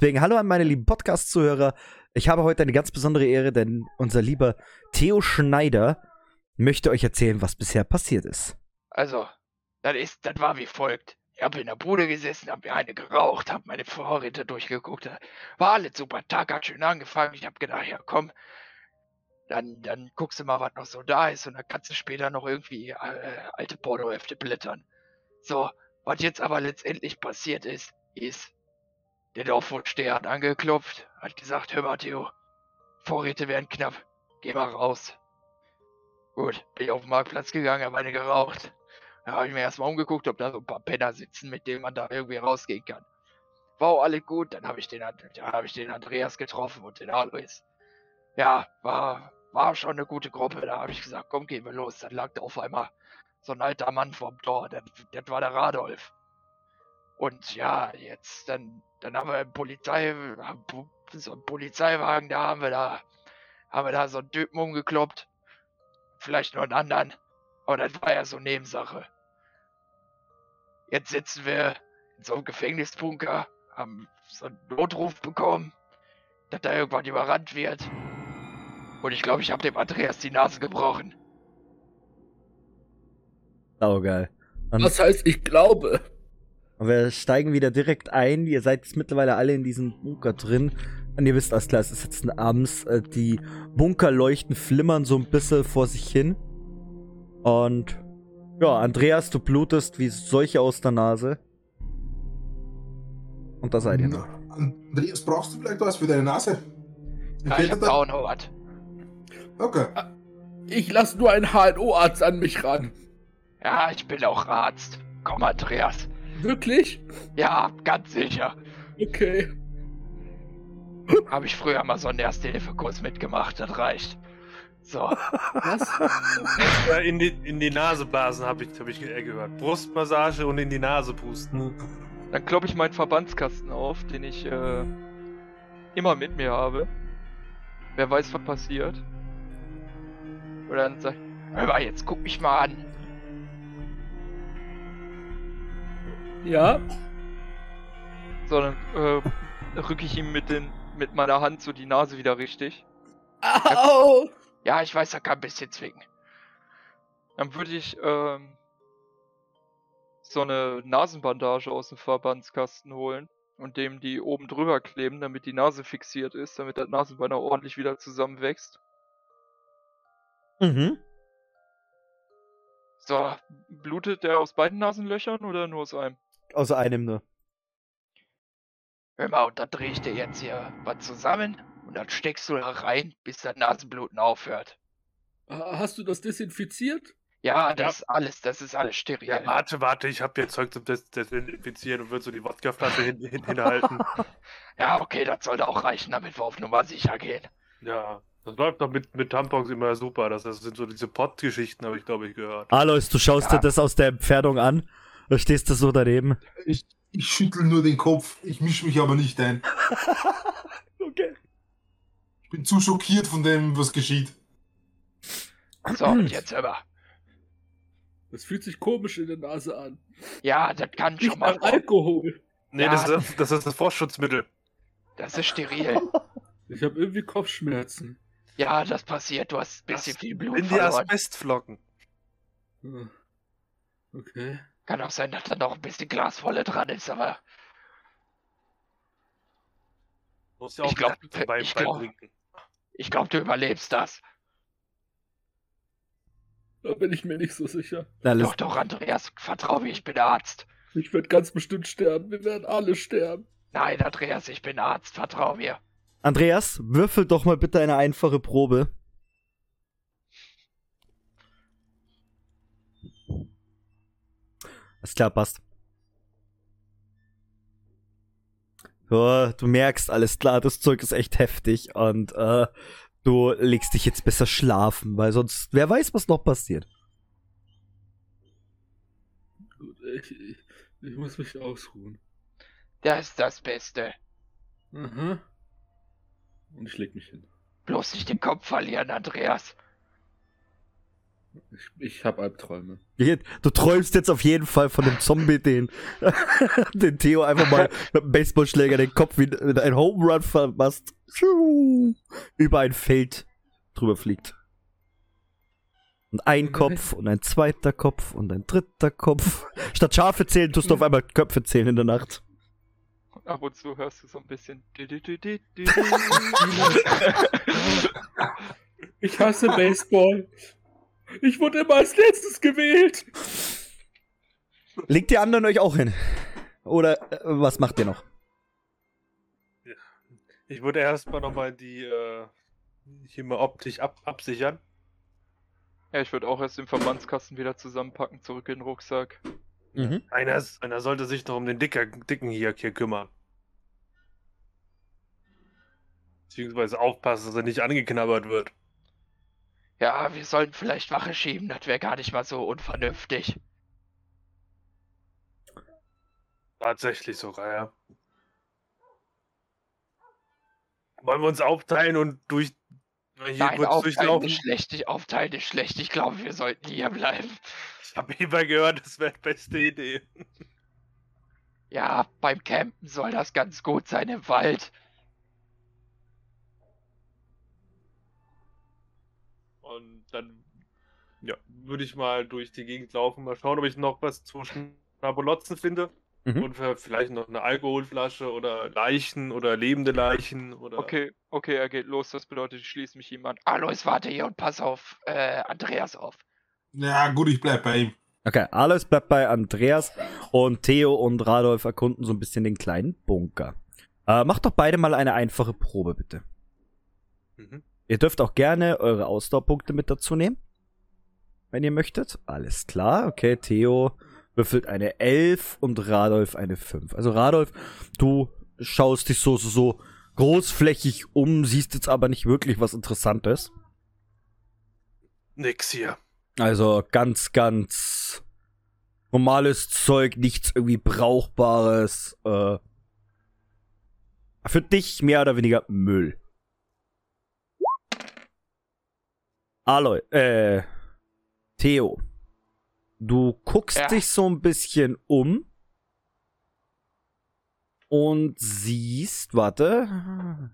Deswegen hallo an meine lieben Podcast-Zuhörer. Ich habe heute eine ganz besondere Ehre, denn unser lieber Theo Schneider möchte euch erzählen, was bisher passiert ist. Also, das ist, das war wie folgt. Ich habe in der Bude gesessen, habe mir eine geraucht, habe meine Vorräte durchgeguckt. War alles super. Tag hat schön angefangen. Ich habe gedacht, ja komm, dann, dann guckst du mal, was noch so da ist und dann kannst du später noch irgendwie äh, alte Pornohefte blättern. So, was jetzt aber letztendlich passiert ist, ist, der Dorfvorsteher hat angeklopft, hat gesagt, hör mal Theo, Vorräte werden knapp, geh mal raus. Gut, bin ich auf den Marktplatz gegangen, habe eine geraucht. Da habe ich mir erstmal umgeguckt, ob da so ein paar Penner sitzen, mit denen man da irgendwie rausgehen kann. War auch alle gut, dann habe ich, den, hab ich den Andreas getroffen und den Alois. Ja, war, war schon eine gute Gruppe, da habe ich gesagt, komm, gehen wir los. Dann lag da auf einmal so ein alter Mann vorm Tor, das, das war der Radolf. Und ja, jetzt, dann, dann haben wir einen Polizei, so einen Polizeiwagen, da haben wir da, haben wir da so einen Typen umgekloppt. Vielleicht noch einen anderen. Aber das war ja so Nebensache. Jetzt sitzen wir in so einem Gefängnisbunker, haben so einen Notruf bekommen, dass da irgendwann überrannt wird. Und ich glaube, ich habe dem Andreas die Nase gebrochen. Saugeil. Und Was heißt, ich glaube? Wir steigen wieder direkt ein. Ihr seid jetzt mittlerweile alle in diesem Bunker drin. Und ihr wisst, alles klar, es ist jetzt abends. Äh, die Bunkerleuchten flimmern so ein bisschen vor sich hin. Und ja, Andreas, du blutest wie solche aus der Nase. Und da seid ihr noch. Andreas, brauchst du vielleicht was für deine Nase? Ja, ich hab auch noch was. Okay. Ich lasse nur einen HNO-Arzt an mich ran. Ja, ich bin auch Arzt. Komm, Andreas. Wirklich? Ja, ganz sicher. Okay. Habe ich früher mal so einen Erste-Hilfe-Kurs mitgemacht, das reicht. So, Was? Ja, in, die, in die Nase blasen, habe ich, hab ich eher gehört. Brustmassage und in die Nase pusten. Dann kloppe ich meinen Verbandskasten auf, den ich äh, immer mit mir habe. Wer weiß, was passiert. Und dann sag ich, hör mal, jetzt guck mich mal an. Ja? so, dann äh, rücke ich ihm mit, den, mit meiner Hand so die Nase wieder richtig. Au! Ja, ich weiß, er kann ein bisschen zwicken. Dann würde ich ähm, so eine Nasenbandage aus dem Verbandskasten holen und dem die oben drüber kleben, damit die Nase fixiert ist, damit das Nasenbein auch ordentlich wieder zusammenwächst. Mhm. So, blutet der aus beiden Nasenlöchern oder nur aus einem? Außer einem nur. Hör mal, und dann dreh ich dir jetzt hier was zusammen und dann steckst du da rein, bis das Nasenbluten aufhört. Hast du das desinfiziert? Ja, das ist alles, das ist alles steril. Ja, warte, warte, ich habe jetzt Zeug zum Des- Desinfizieren und würde so die Wodkaflasche hin, hin, hinhalten. Ja, okay, das sollte auch reichen, damit wir auf Nummer sicher gehen. Ja, das läuft doch mit, mit Tampons immer super. Das, das sind so diese Pott-Geschichten, habe ich glaube ich gehört. Alois, du schaust Ja. dir das aus der Entfernung an. Da stehst du so daneben. Ich, ich schüttel nur den Kopf, ich mische mich aber nicht ein. Okay. Ich bin zu schockiert von dem, was geschieht. So, und jetzt mal. Das fühlt sich komisch in der Nase an. Ja, das kann Nicht schon mal. Alkohol. Nee, Ja. das, ist, das ist das Vorschutzmittel. Das ist steril. Ich habe irgendwie Kopfschmerzen. Ja, das passiert. Du hast ein bisschen viel Blut In die verloren. Asbestflocken. Hm. Okay. Kann auch sein, dass da noch ein bisschen Glaswolle dran ist, aber Muss ja auch Ich glaub, Latten beim, ich beim glaub- Trinken. ich glaube, du überlebst das. Da bin ich mir nicht so sicher. Doch, doch, Andreas, vertrau mir, ich bin Arzt. Ich werde ganz bestimmt sterben. Wir werden alle sterben. Nein, Andreas, ich bin Arzt, vertrau mir. Andreas, würfel doch mal bitte eine einfache Probe. Alles klar, passt. Ja, du merkst, alles klar, das Zeug ist echt heftig und äh, du legst dich jetzt besser schlafen, weil sonst, wer weiß, was noch passiert. Gut, ich, ich, ich muss mich ausruhen. Das ist das Beste. Aha. Und ich leg mich hin. Bloß nicht den Kopf verlieren, Andreas. Ich, ich habe Albträume. Du träumst jetzt auf jeden Fall von dem Zombie, den, den Theo einfach mal mit dem Baseballschläger den Kopf wie mit einem Home Run verpasst. Über ein Feld drüber fliegt. Und ein Kopf und ein zweiter Kopf und ein dritter Kopf. Statt Schafe zählen, tust du auf einmal Köpfe zählen in der Nacht. Und ab und zu hörst du so ein bisschen. Ich hasse Baseball. Ich wurde immer als letztes gewählt. Legt die anderen euch auch hin? Oder äh, was macht ihr noch? Ich würde erstmal nochmal die äh, hier mal optisch ab absichern. Ja, ich würde auch erst den Verbandskasten wieder zusammenpacken, zurück in den Rucksack. Mhm. Einer, einer sollte sich noch um den Dicker, Dicken hier, hier kümmern. Beziehungsweise aufpassen, dass er nicht angeknabbert wird. Ja, wir sollten vielleicht Wache schieben, das wäre gar nicht mal so unvernünftig. Tatsächlich sogar, ja. Wollen wir uns aufteilen und durch hier Nein, kurz aufteilen durchlaufen? ist schlecht, ich- aufteilen ist schlecht. Ich glaube, wir sollten hier bleiben. Ich habe immer gehört, das wäre die beste Idee. Ja, beim Campen soll das ganz gut sein im Wald. Dann ja, würde ich mal durch die Gegend laufen, mal schauen, ob ich noch was zwischen Schnabolotzen finde. Mhm. Und vielleicht noch eine Alkoholflasche oder Leichen oder lebende Leichen oder. Okay, okay, er geht los, das bedeutet, ich schließe mich ihm an. Alois, warte hier und pass auf äh, Andreas auf. Ja, gut, ich bleib bei ihm. Okay, Alois bleibt bei Andreas und Theo und Radolf erkunden so ein bisschen den kleinen Bunker. Äh, macht doch beide mal eine einfache Probe, bitte. Mhm. Ihr dürft auch gerne eure Ausdauerpunkte mit dazu nehmen. Wenn ihr möchtet. Alles klar. Okay, Theo würfelt eine 11 und Radolf eine 5. Also Radolf, du schaust dich so, so, so großflächig um, siehst jetzt aber nicht wirklich was Interessantes. Nix hier. Also ganz, ganz normales Zeug, nichts irgendwie Brauchbares. Äh, für dich mehr oder weniger Müll. Aloy, äh, Theo, du guckst Ja. dich so ein bisschen um und siehst, warte,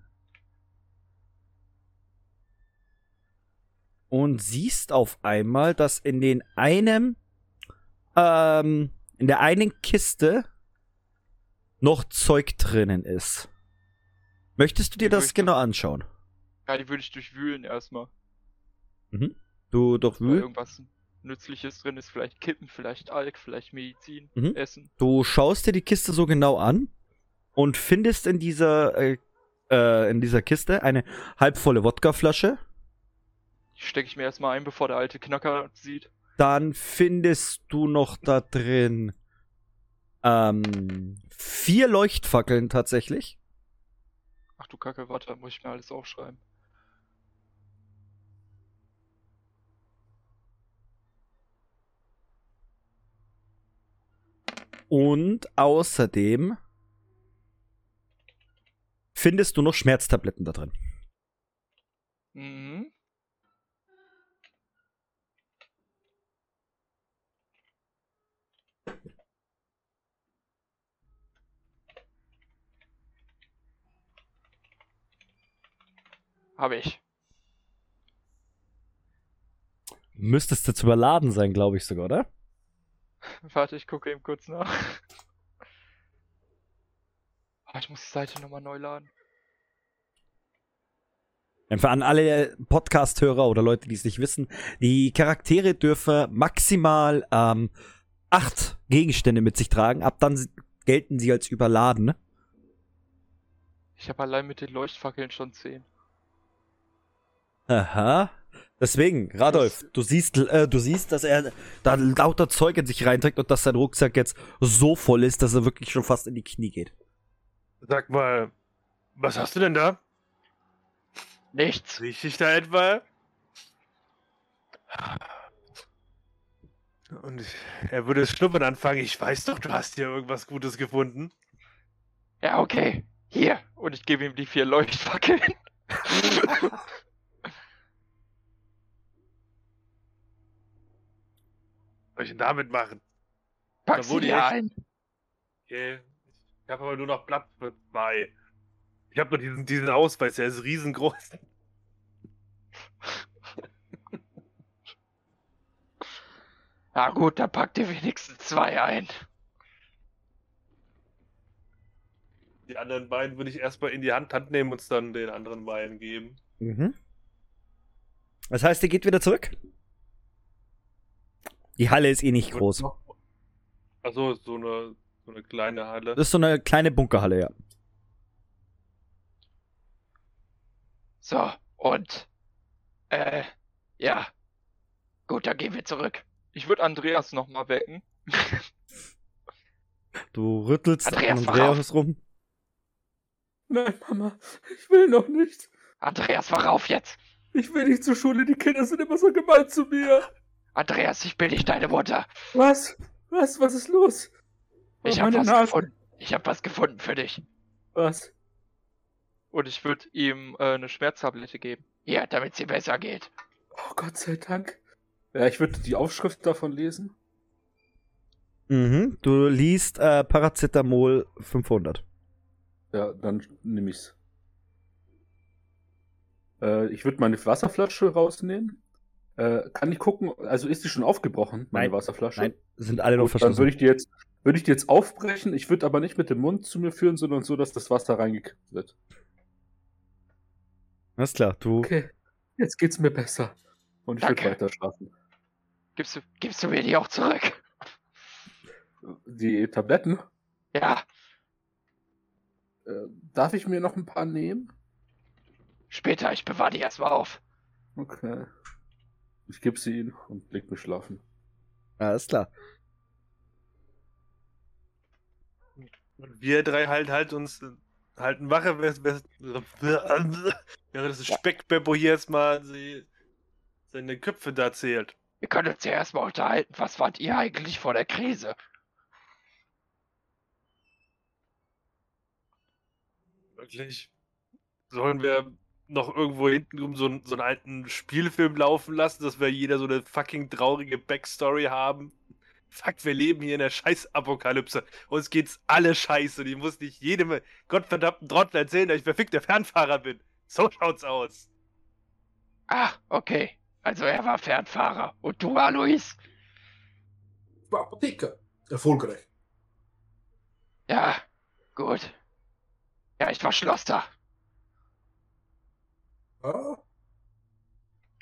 und siehst auf einmal, dass in den einem, ähm, in der einen Kiste noch Zeug drinnen ist. Möchtest du dir das genau anschauen? Ja, die würde ich durchwühlen erstmal. Du doch Weil wühl. irgendwas Nützliches drin ist, vielleicht Kippen, vielleicht Alk, vielleicht Medizin, Mhm. Essen. Du schaust dir die Kiste so genau an und findest in dieser, äh, äh, in dieser Kiste eine halbvolle Wodkaflasche. Die stecke ich mir erstmal ein, bevor der alte Knacker sieht. Dann findest du noch da drin ähm, vier Leuchtfackeln tatsächlich. Ach du Kacke, warte, muss ich mir alles aufschreiben. Und außerdem findest du noch Schmerztabletten da drin. Mhm. Habe ich. Müsstest jetzt überladen sein, glaube ich sogar, oder? Warte, ich gucke eben kurz nach. Ah, ich muss die Seite nochmal neu laden. Einfach an alle Podcast-Hörer oder Leute, die es nicht wissen, die Charaktere dürfen maximal ähm, acht Gegenstände mit sich tragen. Ab dann gelten sie als überladen. Ich habe allein mit den Leuchtfackeln schon 10. Aha. Deswegen, Radolf, du siehst, äh, du siehst, dass er da lauter Zeug in sich reinträgt und dass sein Rucksack jetzt so voll ist, dass er wirklich schon fast in die Knie geht. Sag mal, was hast du denn da? Nichts. Riech ich da etwa? Und er würde schnuppern anfangen. Ich weiß doch, du hast hier irgendwas Gutes gefunden. Ja, okay. Hier. Und ich gebe ihm die vier Leuchtfackeln. soll ich denn damit machen? Pack Da wurde echt- ein. Okay. Ich habe aber nur noch Platz für zwei. Ich habe nur diesen, diesen Ausweis, der ist riesengroß. Na gut, dann pack dir wenigstens zwei ein. Die anderen beiden würde ich erstmal in die Hand, Hand nehmen und es dann den anderen beiden geben. Mhm. Das heißt, ihr geht wieder zurück? Die Halle ist eh nicht groß. Achso, so eine, so eine kleine Halle. Das ist so eine kleine Bunkerhalle, ja. So, und. Äh, ja. Gut, dann gehen wir zurück. Ich würde Andreas nochmal wecken. Du rüttelst Andreas, an Andreas rum. Nein, Mama, ich will noch nicht. Andreas, wach auf jetzt! Ich will nicht zur Schule, die Kinder sind immer so gemein zu mir. Andreas, ich bin nicht deine Mutter. Was? Was? Was ist los? Ich Oh, habe meine was Nase. gefunden. Ich habe was gefunden für dich. Was? Und ich würde ihm äh, eine Schmerztablette geben. Ja, damit es dir besser geht. Oh Gott sei Dank. Ja, ich würde die Aufschrift davon lesen. Mhm. Du liest äh, Paracetamol 500. Ja, dann nehme ich's. Äh, ich würde meine Wasserflasche rausnehmen. Äh, kann ich gucken, also ist die schon aufgebrochen, meine Nein. Wasserflasche? Nein, sind alle noch Gut, dann verschlossen. würde ich die jetzt, würde ich die jetzt aufbrechen. Ich würde aber nicht mit dem Mund zu mir führen, sondern so, dass das Wasser reingekippt wird. Alles klar, du. Okay, jetzt geht's mir besser. Und ich würde weiter schlafen. Gibst du, gibst du mir die auch zurück? Die Tabletten, Ja, äh, darf ich mir noch ein paar nehmen? später. Ich bewahre die erstmal auf. Okay. Ich gebe sie ihnen und leg mich schlafen. Alles klar. Und wir drei halt halt uns halten Wache, während das Speckbeppo hier erstmal sie- seine Köpfe da zählt. Wir können uns ja erstmal unterhalten. Was wart ihr eigentlich vor der Krise? Wirklich. Sollen wir noch irgendwo hinten um so, einen- so einen alten Spielfilm laufen lassen, dass wir jeder so eine fucking traurige Backstory haben? Fuck, wir leben hier in der Scheiß-Apokalypse. Uns geht's alle scheiße. Und ich muss nicht jedem gottverdammten Trottel erzählen, dass ich verfickter Fernfahrer bin. So schaut's aus. Ah, okay. Also er war Fernfahrer. Und du, Alois? Ich war Apotheker. Erfolgreich. Ja, gut. Ja, ich war Schlosser. Ah.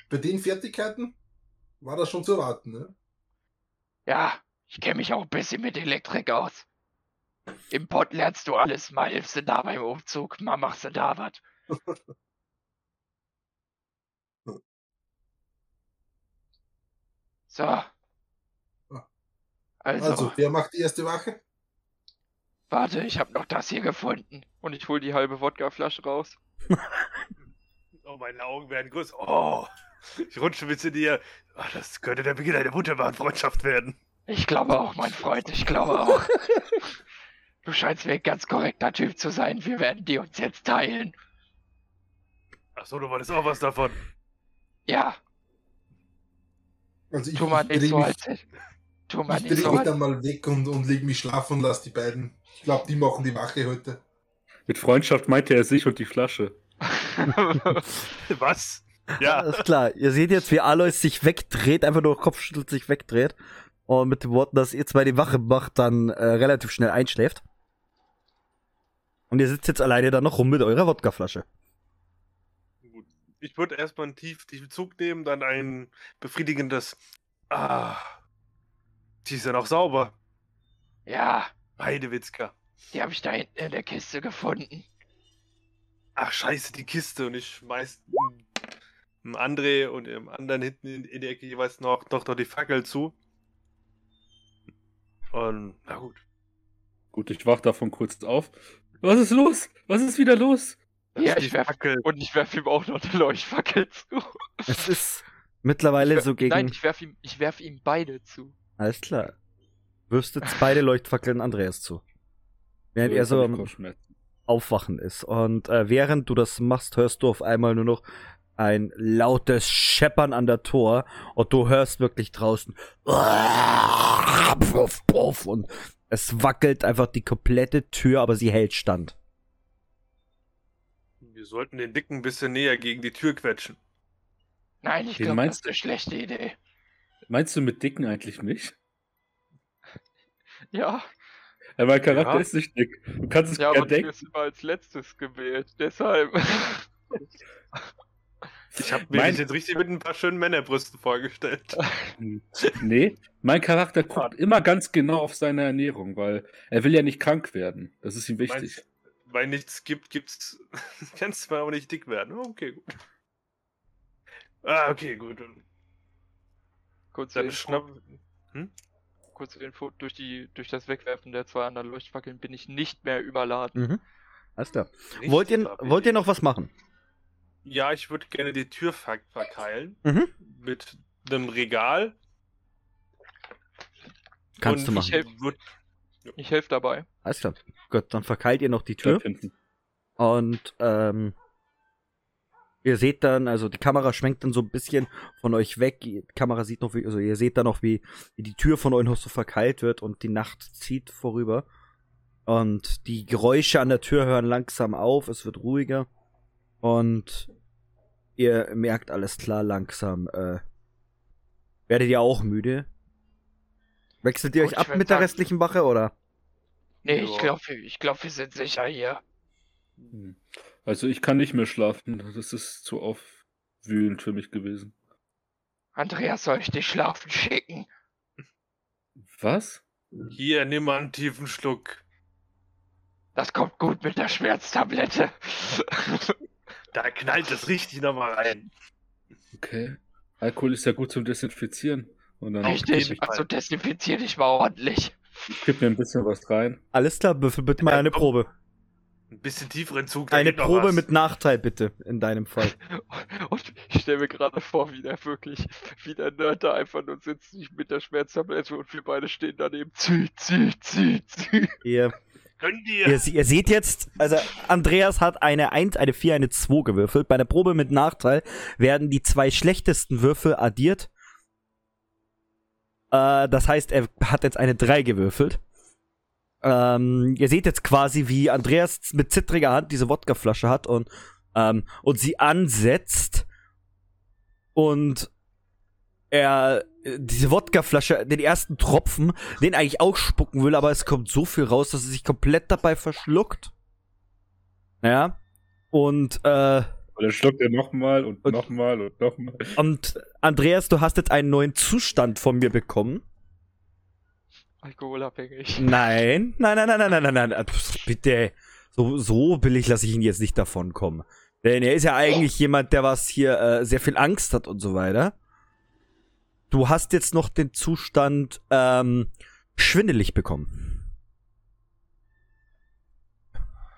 Bei den Fertigkeiten war das schon zu erwarten, ne? Ja, ich kenne mich auch ein bisschen mit Elektrik aus. Im Pott lernst du alles. Mal hilfst du da beim Umzug, mal machst du da was. So. Also, Also, wer macht die erste Wache? warte, ich habe noch das hier gefunden. Und ich hole die halbe Wodkaflasche raus. Oh, meine Augen werden größer. Oh, ich rutsche ein bisschen dir. Oh, das könnte der Beginn einer wunderbaren Freundschaft werden. Ich glaube auch, mein Freund, ich glaube auch. Du scheinst mir ein ganz korrekter Typ zu sein. Wir werden die uns jetzt teilen. Achso, du wolltest auch was davon. Ja, Also ich, tu mal ich nicht so, mich, als Tu mal ich nicht so, mich dann mal weg und, und leg mich schlafen und lass die beiden. Ich glaube, die machen die Wache heute. Mit Freundschaft meinte er sich und die Flasche. Was? Ja. Alles klar. Ihr seht jetzt, wie Alois sich wegdreht, einfach nur Kopfschüttelt sich wegdreht. Und mit den Worten, dass ihr zwei die Wache macht, dann äh, relativ schnell einschläft. Und ihr sitzt jetzt alleine da noch rum mit eurer Wodkaflasche. Gut. Ich würde erstmal einen tief, tiefen Zug nehmen, dann ein befriedigendes. Ah. Die ist ja noch sauber. Ja, Heidewitzka. die habe ich da hinten in der Kiste gefunden. Ach, scheiße, die Kiste. Und ich schmeiß dem André und dem anderen hinten in, in der Ecke jeweils noch, noch, noch die Fackel zu. Und, na gut. Gut, ich wach davon kurz auf. Was ist los? Was ist wieder los? Das Ja, die ich werf- Fackel. Und ich werfe ihm auch noch eine Leuchtfackel zu. Es ist mittlerweile so gegen. Nein, ich werfe ihm, ich werf ihm beide zu. Alles klar. Wirfst jetzt beide Leuchtfackeln Andreas zu. Während er so am. Aufwachen ist. Und äh, während du das machst, hörst du auf einmal nur noch ein lautes Scheppern an der Tor und du hörst wirklich draußen puff, puff, und es wackelt einfach die komplette Tür, aber sie hält stand. Wir sollten den Dicken ein bisschen näher gegen die Tür quetschen. Nein, ich glaube, das meinst ist eine schlechte Idee. Meinst du mit Dicken eigentlich mich? Ja, Ja, mein Charakter Ja. ist nicht dick. Du kannst es ja, aber du denken. wirst immer als letztes gewählt. Deshalb. Ich habe mir Mein- jetzt richtig mit ein paar schönen Männerbrüsten vorgestellt. Nee, mein Charakter guckt immer ganz genau auf seine Ernährung, weil er will ja nicht krank werden. Das ist ihm wichtig. Meinst- Weil nichts gibt, gibt's. Kannst du aber nicht dick werden. Oh, Okay, gut. Ah, okay, gut. kurze Dann Info, kurze Info. Durch, die, durch das Wegwerfen der zwei anderen Leuchtfackeln bin ich nicht mehr überladen. Mhm. Alles klar. Nicht Wollt ihr, wollt ihr noch was machen? Ja, ich würde gerne die Tür ver verkeilen. Mhm. Mit einem Regal. Kannst du Und machen. Ich helf- helfe dabei. Alles klar. Gut, dann verkeilt ihr noch die Tür. Und ähm, ihr seht dann, also die Kamera schwenkt dann so ein bisschen von euch weg. Die Kamera sieht noch, wie, also ihr seht dann noch, wie, wie die Tür von euch noch so verkeilt wird und die Nacht zieht vorüber. Und die Geräusche an der Tür hören langsam auf, es wird ruhiger. Und ihr merkt alles klar langsam, äh, werdet ihr auch müde? Wechselt ihr Gut, euch ab mit der restlichen Wache oder? Nee, ich glaube, ich glaub, wir sind sicher hier. Hm. Also ich kann nicht mehr schlafen. Das ist zu aufwühlend für mich gewesen. Andreas, soll ich dich schlafen schicken? Was? hier, nimm mal einen tiefen Schluck. Das kommt gut mit der Schmerztablette. Da knallt es richtig nochmal rein. Okay. Alkohol ist ja gut zum Desinfizieren. Und dann Richtig, ich also mal. desinfizier dich mal ordentlich. gib mir ein bisschen was rein. Alles klar, würfel bitte mal eine. Probe. Ein bisschen tieferen Zug. Eine Probe mit Nachteil bitte, in deinem Fall. Und ich stelle mir gerade vor, wie der wirklich, wie der Nerd da einfach nur sitzt sich mit der Schmerztablette und wir beide stehen daneben. Zieh, zieh, zieh, zieh. Ihr, Könnt ihr? ihr, ihr seht jetzt, also Andreas hat eine 1, eine 4, eine 2 gewürfelt. Bei einer Probe mit Nachteil werden die zwei schlechtesten Würfel addiert. Äh, das heißt, er hat jetzt eine 3 gewürfelt. Ähm, ihr seht jetzt quasi, wie Andreas mit zittriger Hand diese Wodkaflasche hat und, ähm, und sie ansetzt und er äh, diese Wodkaflasche, den ersten Tropfen, den eigentlich ausspucken will, aber es kommt so viel raus, dass er sich komplett dabei verschluckt. Ja. Und, äh, Und dann schluckt er nochmal und Und- nochmal und nochmal. und Andreas, du hast jetzt einen neuen Zustand von mir bekommen. Alkoholabhängig. Nein, nein, nein, nein, nein, nein, nein, nein. äh, pf, Bitte. So, so billig lasse ich ihn jetzt nicht davon kommen. Denn er ist ja eigentlich jemand, der was hier äh, sehr viel Angst hat und so weiter. Du hast jetzt noch den Zustand ähm, schwindelig bekommen.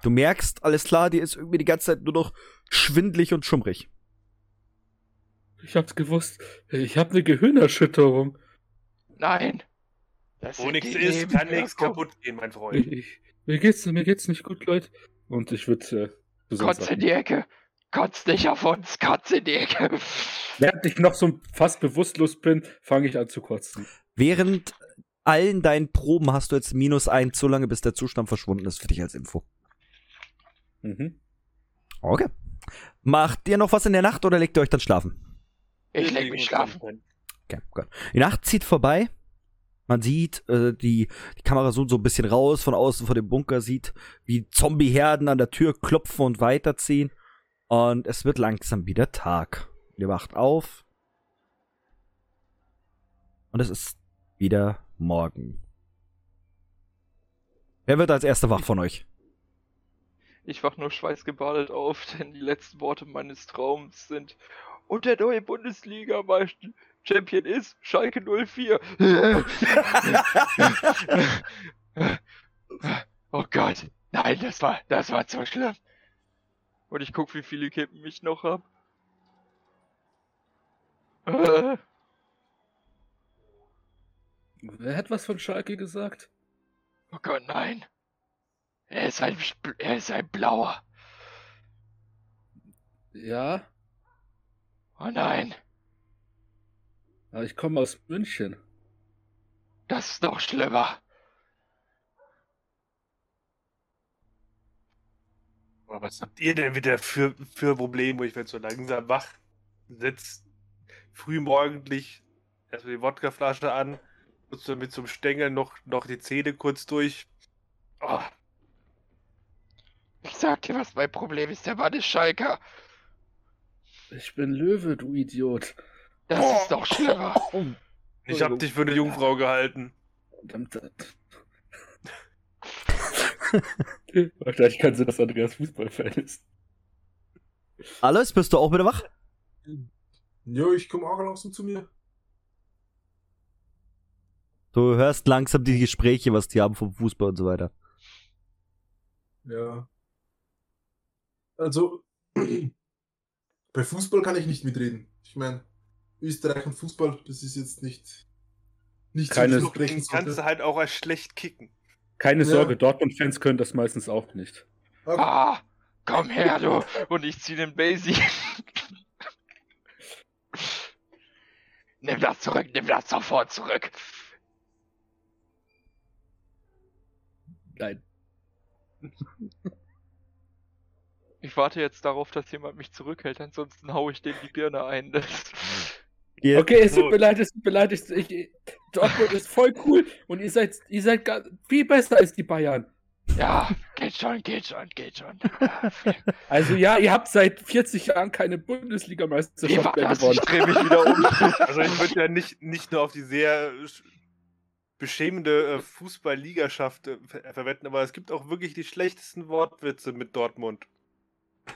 Du merkst, alles klar, dir ist irgendwie die ganze Zeit nur noch schwindelig und schummrig. Ich hab's gewusst. Ich hab eine Gehirnerschütterung. Nein. Das Wo nichts ist, kann nichts kaputt gehen, mein Ich, Freund. ich, mir, geht's, mir geht's nicht gut, Leute. Und ich würde äh, Kotz in die Ecke. Kotz nicht auf uns, Kotz in die Ecke. Während ich noch so fast bewusstlos bin, fange ich an zu kotzen. Während allen deinen Proben hast du jetzt minus eins, so lange bis der Zustand verschwunden ist, für dich als Info. Mhm. Okay. Macht ihr noch was in der Nacht oder legt ihr euch dann schlafen? Ich leg mich schlafen. Okay, gut. Die Nacht zieht vorbei. Man sieht, äh, die, die Kamera zoomt so ein bisschen raus, von außen vor dem Bunker sieht, wie Zombieherden an der Tür klopfen und weiterziehen. Und es wird langsam wieder Tag. Ihr wacht auf. Und es ist wieder morgen. Wer wird als erster wach von euch? Ich wach nur schweißgebadet auf, denn die letzten Worte meines Traums sind und der neue Bundesliga-Champion ist Schalke 04. oh Gott. Nein, das war, das war zu schlimm. Und ich guck, wie viele Kippen ich noch hab. Wer hat was von Schalke gesagt? Oh Gott, nein. Er ist ein, er ist ein Blauer. Ja. Oh nein, Aber ich komme aus München. das ist noch schlimmer. Aber was habt ihr denn wieder für, für Probleme, wo ich werde so langsam wach, setz frühmorgendlich erstmal die Wodkaflasche an, putzt dann mit so einem Stängel noch, noch die Zähne kurz durch. Oh, Ich sag dir, was mein Problem ist. Der Mann ist Schalker. Ich bin Löwe, du Idiot. Das ist noch schlimmer. ich hab dich für eine Jungfrau gehalten. Verdammt. Wahrscheinlich kannst du, dass Andreas Fußballfan ist. Alles, bist du auch wieder wach? Ja, ich komme auch langsam zu mir. Du hörst langsam die Gespräche, was die haben vom Fußball und so weiter. Ja. Also, bei Fußball kann ich nicht mitreden. Ich meine, Österreich und Fußball, das ist jetzt nicht. Nicht Keine- so, rechnen kannst du halt auch als schlecht kicken. Keine Ja. Sorge, Dortmund-Fans können das meistens auch nicht. Aber Ah, komm her, du. Und ich zieh den Basie. Nimm das zurück, nimm das sofort zurück. Nein. Ich warte jetzt darauf, dass jemand mich zurückhält, ansonsten hau ich dem die Birne ein. Ihr, Okay, es tut mir leid, es tut mir leid. Ich, ich, Dortmund ist voll cool und ihr seid, ihr seid gar, viel besser als die Bayern. Ja, geht schon, geht schon, geht schon. Also ja, ihr habt seit 40 Jahren keine Bundesligameisterschaft mehr gewonnen. Ich dreh mich wieder um. Also ich würde ja nicht, nicht nur auf die sehr sch- beschämende äh, Fußball-Ligaschaft äh, ver verwenden, aber es gibt auch wirklich die schlechtesten Wortwitze mit Dortmund.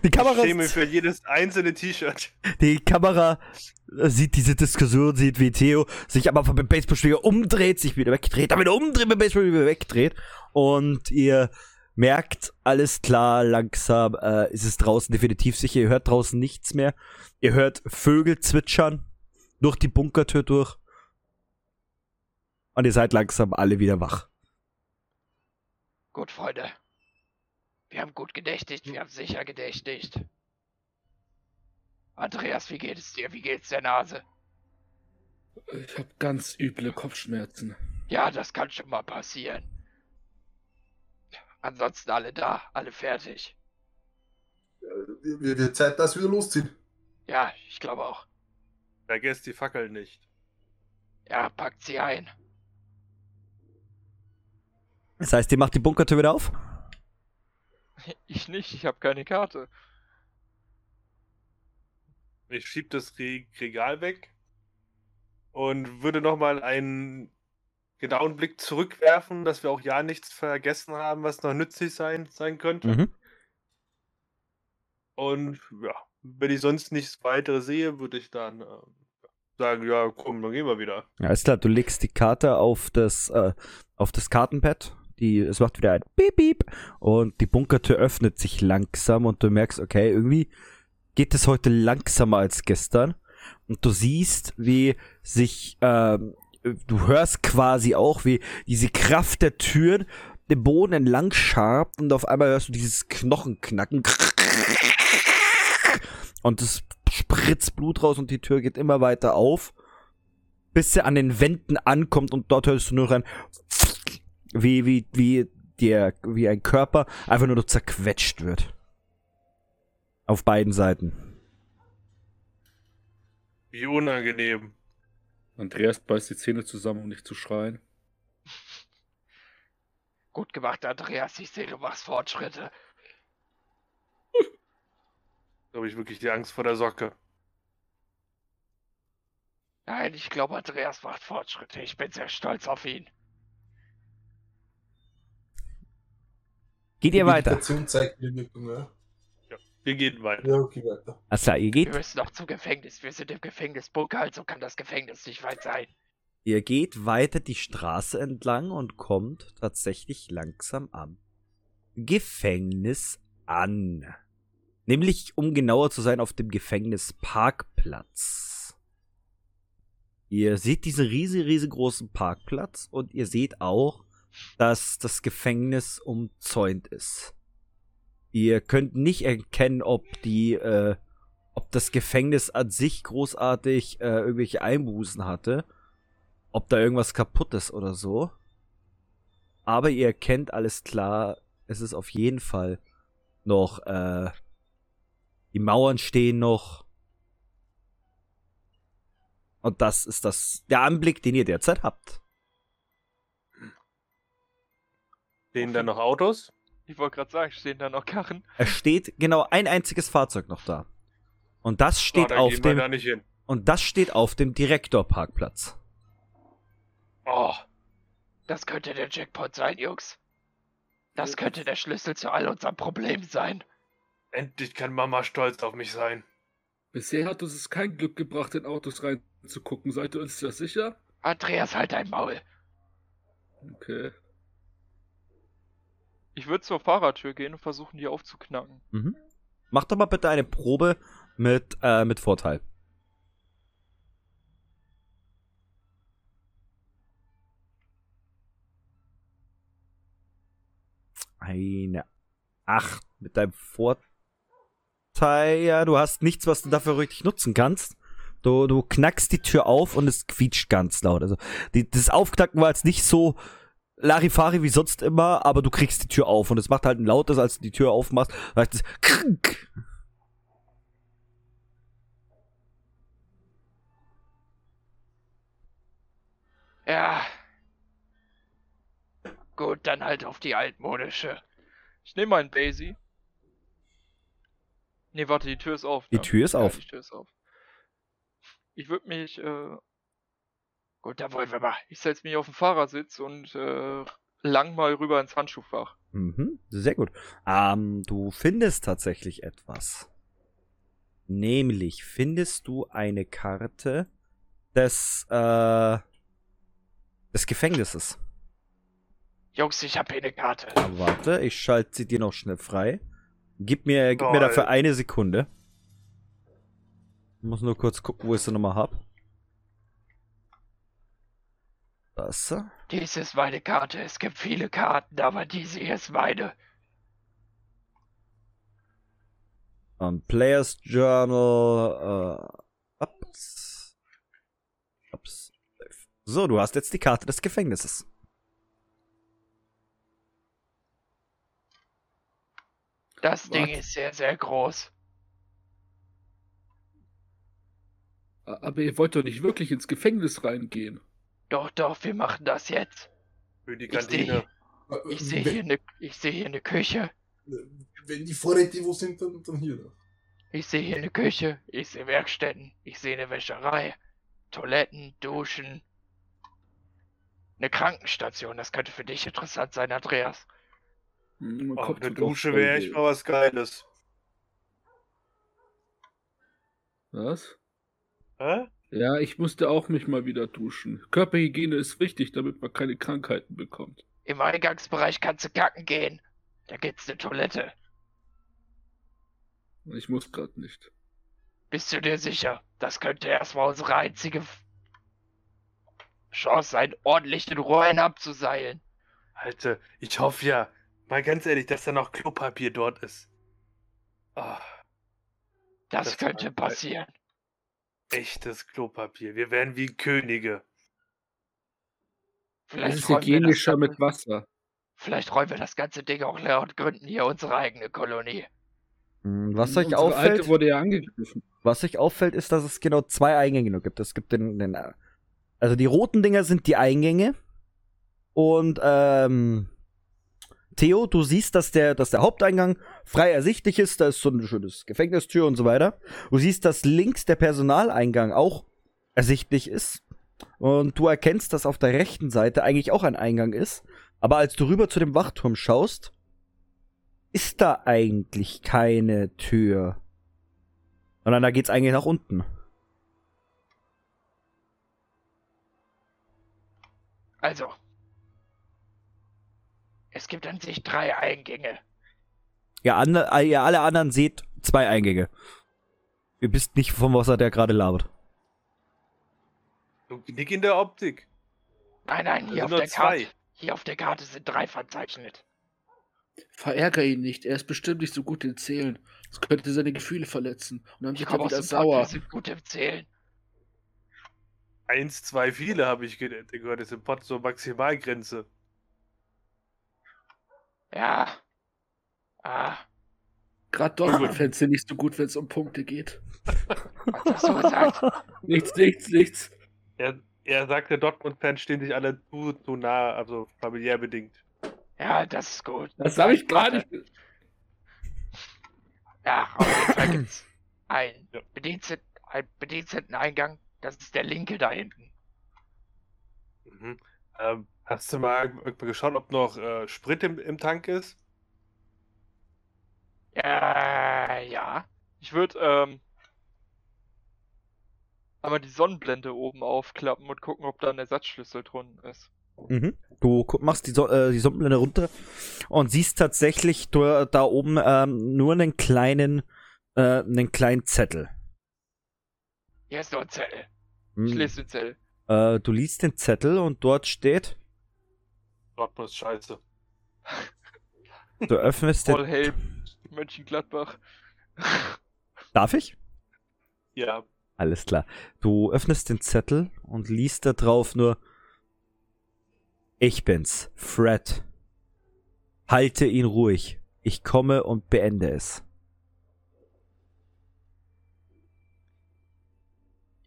Die Ich Kamera, schäme für jedes einzelne T-Shirt. die Kamera sieht diese Diskussion, sieht wie Theo sich aber vom Baseballschläger umdreht, sich wieder wegdreht, dann wieder umdreht, mit dem Baseballschläger wieder wegdreht. Und ihr merkt, alles klar, langsam äh, ist es draußen definitiv sicher. Ihr hört draußen nichts mehr. Ihr hört Vögel zwitschern durch die Bunkertür durch. Und ihr seid langsam alle wieder wach. Gut, Freunde. Wir haben gut gedächtigt, wir haben sicher gedächtigt. Andreas, wie geht es dir? Wie geht's der Nase? Ich habe ganz üble Kopfschmerzen. Ja, das kann schon mal passieren. Ansonsten alle da, alle fertig. wir- wir- wird Zeit, dass wir losziehen. Ja, ich glaube auch. Vergesst die Fackel nicht. Ja, packt sie ein. Das heißt, ihr macht die Bunkertür wieder auf? Ich nicht, ich habe keine Karte. Ich schieb das Re Regal weg und würde nochmal einen genauen Blick zurückwerfen, dass wir auch ja nichts vergessen haben, was noch nützlich sein, sein könnte. Mhm. Und ja, wenn ich sonst nichts weiteres sehe, würde ich dann ähm, sagen, ja, komm, dann gehen wir wieder. Ja, ist klar, du legst die Karte auf das, äh, auf das Kartenpad. Die, es macht wieder ein Piep, Piep. Und die Bunkertür öffnet sich langsam und du merkst, okay, irgendwie geht es heute langsamer als gestern. Und du siehst, wie sich, ähm, du hörst quasi auch, wie diese Kraft der Türen den Boden entlang schabt und auf einmal hörst du dieses Knochenknacken. Und es spritzt Blut raus und die Tür geht immer weiter auf bis sie an den Wänden ankommt und dort hörst du nur ein wie wie wie der wie ein Körper einfach nur noch zerquetscht wird. Auf beiden Seiten. Wie unangenehm. Andreas beißt die Zähne zusammen, um nicht zu schreien. Gut gemacht, Andreas. Ich sehe, du machst Fortschritte. Da habe ich wirklich die Angst vor der Socke. Nein, ich glaube, Andreas macht Fortschritte. Ich bin sehr stolz auf ihn. Geht ihr weiter? Zeigt mir Wirkung, ja. Wir gehen weiter. Ja, okay, weiter. Klar, ihr Wir geht, müssen noch zum Gefängnis. Wir sind im Gefängnisbunker, also kann das Gefängnis nicht weit sein. ihr geht weiter die Straße entlang und kommt tatsächlich langsam am Gefängnis an. Nämlich, um genauer zu sein, auf dem Gefängnisparkplatz. Ihr seht diesen riesig, riesengroßen Parkplatz und ihr seht auch, dass das Gefängnis umzäunt ist. Ihr könnt nicht erkennen, ob die, äh, ob das Gefängnis an sich großartig äh, irgendwelche Einbußen hatte, ob da irgendwas kaputt ist oder so. Aber ihr erkennt alles klar, es ist auf jeden Fall noch, äh, die Mauern stehen noch. Und das ist das, der Anblick, den ihr derzeit habt. Stehen da noch Autos? Ich wollte gerade sagen, stehen da noch Karren? Es steht genau ein einziges Fahrzeug noch da. Und das steht oh, auf dem, da nicht hin. und das steht auf dem Direktorparkplatz. Oh, das könnte der Jackpot sein, Jungs. Das könnte der Schlüssel zu all unserem Problem sein. Endlich kann Mama stolz auf mich sein. Bisher hat uns es kein Glück gebracht, in Autos reinzugucken. Seid ihr uns das sicher? Andreas, halt dein Maul. Okay. Ich würde zur Fahrertür gehen und versuchen, die aufzuknacken. Mhm. Mach doch mal bitte eine Probe mit, äh, mit Vorteil. Eine 8 mit deinem Vorteil. Ja, du hast nichts, was du dafür richtig nutzen kannst. Du, du knackst die Tür auf und es quietscht ganz laut. Also die, das Aufknacken war jetzt nicht so Larifari wie sonst immer, aber du kriegst die Tür auf und es macht halt ein lautes, als du die Tür aufmachst. Heißt es krink. Ja. Gut, dann halt auf die altmodische. Ich nehme meinen Daisy. Nee, warte, die Tür ist auf. Die ne? Tür ist Ja, auf. Die Tür ist auf. Ich würde mich, äh, Gut, dann wollen wir mal. ich setze mich auf den Fahrersitz und äh, lang mal rüber ins Handschuhfach. Mhm, sehr gut. Ähm, du findest tatsächlich etwas. Nämlich findest du eine Karte des, äh, des Gefängnisses. Jungs, ich hab hier eine Karte. Aber warte, ich schalte sie dir noch schnell frei. Gib mir, gib mir dafür eine Sekunde. Ich muss nur kurz gucken, wo ich sie nochmal hab. Sie. Dies ist meine Karte. Es gibt viele Karten, aber diese hier ist meine. Und Players Journal. Äh, ups. Ups. So, du hast jetzt die Karte des Gefängnisses. Das Ding What? ist sehr, sehr groß. Aber ihr wollt doch nicht wirklich ins Gefängnis reingehen. Doch, doch, wir machen das jetzt. Für die Ich sehe Kantine. ich sehe hier eine ich sehe hier eine Küche. Wenn die Vorräte wo sind, dann, dann hier. Ich sehe hier eine Küche. Ich sehe Werkstätten. Ich sehe eine Wäscherei. Toiletten, Duschen. Eine Krankenstation. Das könnte für dich interessant sein, Andreas. Hm, man Oh, kommt eine Dusche wäre echt mal was Geiles. Was? Hä? Ja, ich musste auch mich mal wieder duschen. Körperhygiene ist wichtig, damit man keine Krankheiten bekommt. Im Eingangsbereich kannst du kacken gehen. Da gibt's eine Toilette. Ich muss gerade nicht. Bist du dir sicher? Das könnte erstmal unsere einzige F- Chance sein, ordentlich den Rohren abzuseilen. Alter, ich hoffe ja, mal ganz ehrlich, dass da noch Klopapier dort ist. Ah, Das, Das könnte passieren. Echtes Klopapier. Wir wären wie Könige. Das Vielleicht ist räumen, wir das, hygienischer mit ganze- Wasser. vielleicht räumen wir das ganze Ding auch leer und gründen hier unsere eigene Kolonie. Hm, Was euch Unsere auffällt, Alte wurde ja angegriffen. was euch auffällt, ist, dass es genau zwei Eingänge nur gibt. Es gibt den, den also die roten Dinger sind die Eingänge und ähm, Theo, du siehst, dass der, dass der Haupteingang frei ersichtlich ist. Da ist so ein schönes Gefängnistür und so weiter. Du siehst, dass links der Personaleingang auch ersichtlich ist. Und du erkennst, dass auf der rechten Seite eigentlich auch ein Eingang ist. Aber als du rüber zu dem Wachturm schaust, ist da eigentlich keine Tür. Sondern da geht's eigentlich nach unten. Also. Es gibt an sich drei Eingänge. Ja, ande, äh, ihr alle anderen seht zwei Eingänge. Ihr wisst nicht, von was er der gerade labert. Du Nick in der Optik. Nein, nein, Da hier auf der zwei. Karte. Hier auf der Karte sind drei verzeichnet. Verärger ihn nicht, er ist bestimmt nicht so gut in Zählen. Das könnte seine Gefühle verletzen. Und dann Ich wird er wieder sauer. wir sind gut im Zählen. Eins, zwei, viele habe ich ge gehört, ist im Pott so Maximalgrenze. Ja. Ah, Gerade Dortmund-Fans sind nicht so gut, wenn es um Punkte geht. was hast du gesagt? Nichts, nichts, nichts. Er, er sagte, Dortmund-Fans stehen sich alle zu, zu nah, also familiär bedingt. Ja, das ist gut. Das habe ich gar nicht. Ja, auf jeden Fall gibt's einen Ja. Bediensteten, einen Bediensteteneingang. Das ist der linke da hinten. Mhm. Ähm, hast du mal geschaut, ob noch äh, Sprit im, im Tank ist? Ja, ja. Ich würde ähm, einmal die Sonnenblende oben aufklappen und gucken, ob da ein Ersatzschlüssel drin ist. Mhm. Du machst die, so äh, die Sonnenblende runter und siehst tatsächlich da, da oben ähm, nur einen kleinen, äh, einen kleinen Zettel. Hier ist nur ein Zettel. Ich Mhm. lese den Zettel. Äh, du liest den Zettel und dort steht, Dortmund ist scheiße. du öffnest Voll den. Mönchengladbach. Darf ich? Ja, Alles klar. Du öffnest den Zettel und liest da drauf nur Ich bin's, Fred. Halte ihn ruhig. Ich komme und beende es.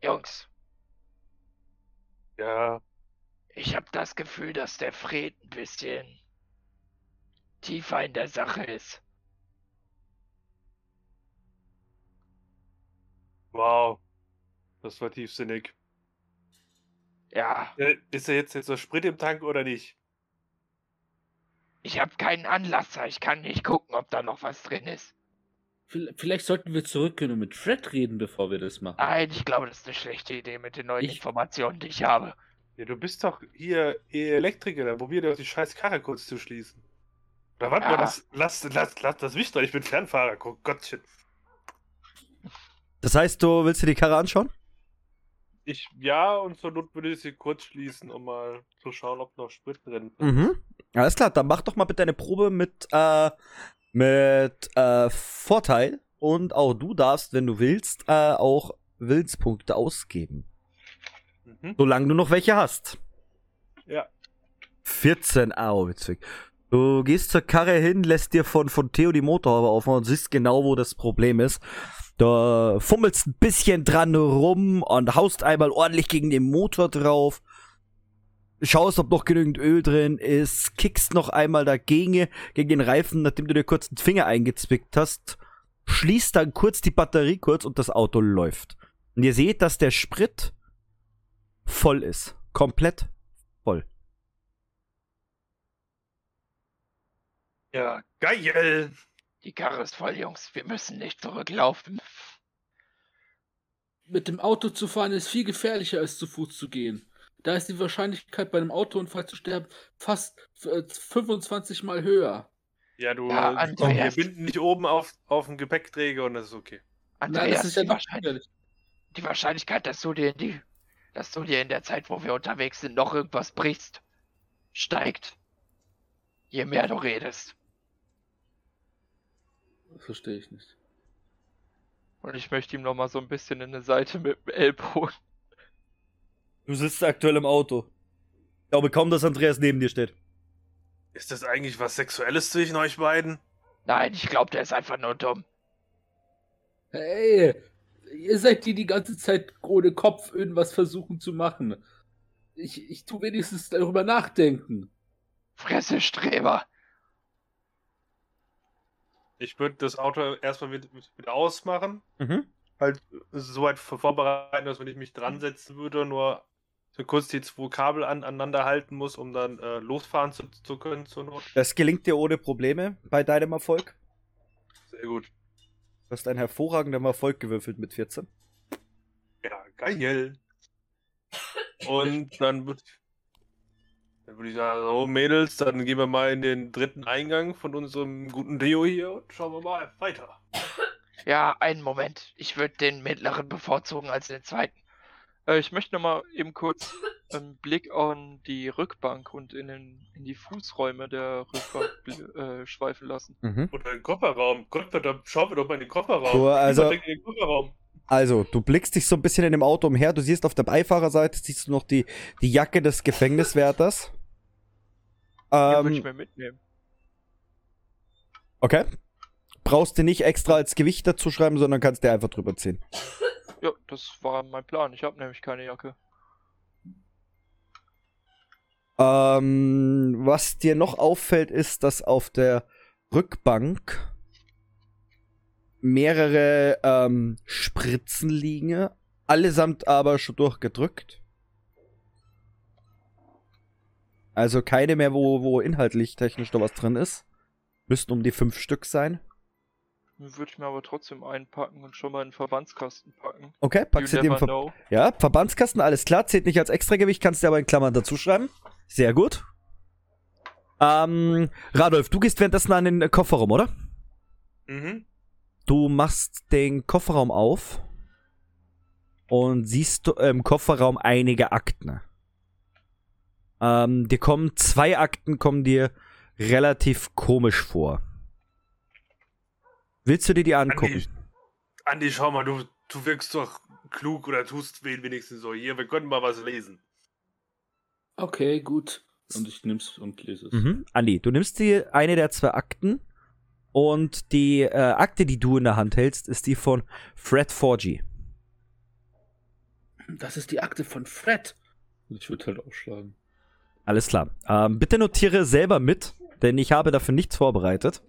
Jungs, ja, ich habe das Gefühl, dass der Fred ein bisschen tiefer in der Sache ist. Wow. Das war tiefsinnig. Ja, Äh, Ist er jetzt, jetzt noch Sprit im Tank oder nicht? ich habe keinen Anlasser. Ich kann nicht gucken, ob da noch was drin ist. Vielleicht sollten wir zurückgehen und mit Fred reden, bevor wir das machen. Nein, ich glaube, das ist eine schlechte Idee mit den neuen Ich- Informationen, die ich habe. Ja, du bist doch hier Elektriker, dann probier doch die scheiß Karre kurz zu schließen. Oder warte mal, Ja. das, lass, lass, lass das mich doch, ich bin Fernfahrer, oh Gottchen. Das heißt, du willst dir die Karre anschauen? Ich, ja, und zur Not würde ich sie kurz schließen, um mal zu schauen, ob noch Sprit drin ist. Mhm. Alles klar, dann mach doch mal bitte eine Probe mit, äh, mit äh, Vorteil. Und auch du darfst, wenn du willst, äh, auch Willenspunkte ausgeben. Mhm. Solange du noch welche hast. Ja. 14, au, witzig. Du gehst zur Karre hin, lässt dir von, von Theo die Motorhaube aufmachen und siehst genau, wo das Problem ist. Du fummelst ein bisschen dran rum und haust einmal ordentlich gegen den Motor drauf. Schaust, ob noch genügend Öl drin ist, kickst noch einmal dagegen, gegen den Reifen, nachdem du dir kurz den Finger eingezwickt hast, schließt dann kurz die Batterie kurz und das Auto läuft. Und ihr seht, dass der Sprit voll ist. Komplett voll. Ja, geil! Die Karre ist voll, Jungs. Wir müssen nicht zurücklaufen. Mit dem Auto zu fahren ist viel gefährlicher als zu Fuß zu gehen. Da ist die Wahrscheinlichkeit, bei einem Autounfall zu sterben, fast äh, 25 Mal höher. Ja, du, Ja, wir Andreas. binden dich oben auf, auf den Gepäckträger und das ist okay. Nein, Andreas, das ist ja die, Wahrscheinlich die Wahrscheinlichkeit, dass du dir in die, dass du dir in der Zeit, wo wir unterwegs sind, noch irgendwas brichst, steigt. Je mehr du redest. Verstehe ich nicht. Und ich möchte ihm noch mal so ein bisschen in eine Seite mit dem Ellbogen. Du sitzt aktuell im Auto. Ich glaube kaum, dass Andreas neben dir steht. Ist das eigentlich was Sexuelles zwischen euch beiden? Nein, ich glaube, der ist einfach nur dumm. Hey, ihr seid die die ganze Zeit ohne Kopf irgendwas versuchen zu machen. Ich, ich tu wenigstens darüber nachdenken. Fresse Streber. Ich würde das Auto erstmal wieder, ausmachen. Mhm. Halt so weit vorbereiten, dass wenn ich mich dran setzen würde, nur so kurz die zwei Kabel an, aneinander halten muss, um dann äh, losfahren zu, zu können zur Not. Das gelingt dir ohne Probleme bei deinem Erfolg. Sehr gut. Du hast einen hervorragenden Erfolg gewürfelt mit 14. Ja, geil. Und dann würde dann würd ich sagen, so Mädels, dann gehen wir mal in den dritten Eingang von unserem guten Deo hier und schauen wir mal weiter. Ja, einen Moment. Ich würde den mittleren bevorzugen als den zweiten. Äh, ich möchte noch mal eben kurz einen Blick an die Rückbank und in, den, in die Fußräume der Rückbank äh, schweifen lassen. Mhm. Oder den Kofferraum. Gott verdammt, schauen wir doch mal in den Kofferraum. So, also- in den Kofferraum. Also, du blickst dich so ein bisschen in dem Auto umher. Du siehst auf der Beifahrerseite siehst du noch die, die Jacke des Gefängniswärters. Die würde ich Ähm, mir mitnehmen. okay. Brauchst du nicht extra als Gewicht dazu schreiben, sondern kannst dir einfach drüber ziehen. Ja, das war mein Plan. Ich habe nämlich keine Jacke. Ähm, was dir noch auffällt, ist, dass auf der Rückbank mehrere ähm, Spritzen liegen, allesamt aber schon durchgedrückt. Also keine mehr, wo, wo inhaltlich technisch noch was drin ist. Müssten um die fünf Stück sein. Würde ich mir aber trotzdem einpacken und schon mal in den Verbandskasten packen. Okay, packst du never Ver know. Ja, Verbandskasten, alles klar, zählt nicht als Extragewicht, kannst du aber in Klammern dazu schreiben. Sehr gut. Ähm, Radolf, du gehst währenddessen an den Kofferraum, oder? Mhm. Du machst den Kofferraum auf und siehst du im Kofferraum einige Akten. Ähm, dir kommen zwei Akten, kommen dir relativ komisch vor. Willst du dir die angucken? Andi, Andi, schau mal, du, du wirkst doch klug oder tust wen wenigstens so. Hier, wir können mal was lesen. Okay, gut. Und ich nehm's und lese es. Mhm. Andi, du nimmst dir eine der zwei Akten und die äh, Akte, die du in der Hand hältst, ist die von Fred Forgy. Das ist die Akte von Fred. Ich würde halt aufschlagen. Alles klar. Ähm, bitte notiere selber mit, denn ich habe dafür nichts vorbereitet.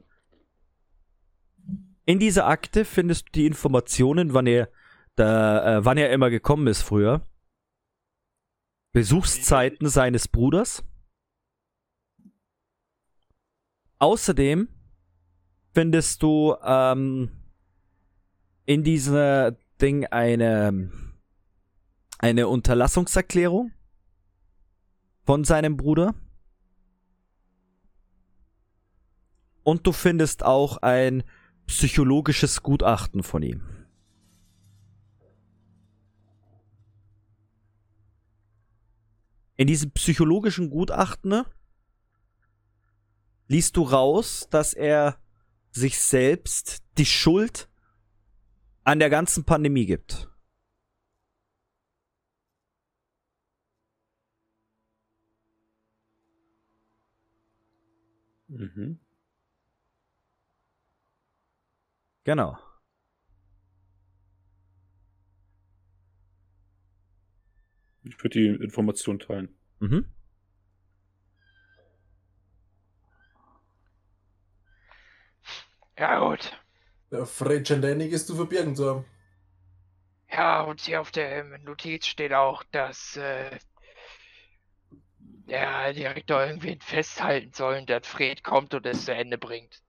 In dieser Akte findest du die Informationen, wann er, da, äh, wann er immer gekommen ist früher. Besuchszeiten seines Bruders. Außerdem findest du ähm, in diesem Ding eine, eine Unterlassungserklärung von seinem Bruder. Und du findest auch ein psychologisches Gutachten von ihm. In diesem psychologischen Gutachten liest du raus, dass er sich selbst die Schuld an der ganzen Pandemie gibt. Mhm. Genau. Ich würde die Information teilen. Mhm. Ja, gut. Fred scheint einiges zu verbergen zu haben. Ja, und hier auf der ähm, Notiz steht auch, dass äh, der Direktor irgendwen festhalten soll und der Fred kommt und es zu Ende bringt.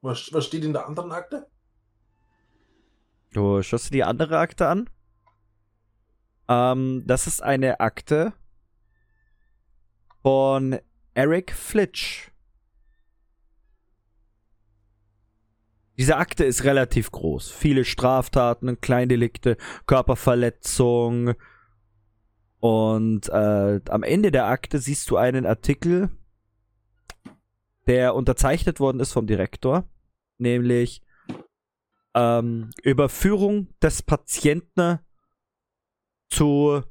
Was, was steht in der anderen Akte? Du schaust dir die andere Akte an. Ähm, das ist eine Akte von Eric Flitch. Diese Akte ist relativ groß. Viele Straftaten, Kleindelikte, Körperverletzung. Und äh, am Ende der Akte siehst du einen Artikel, der unterzeichnet worden ist vom Direktor, nämlich ähm, Überführung des Patienten zu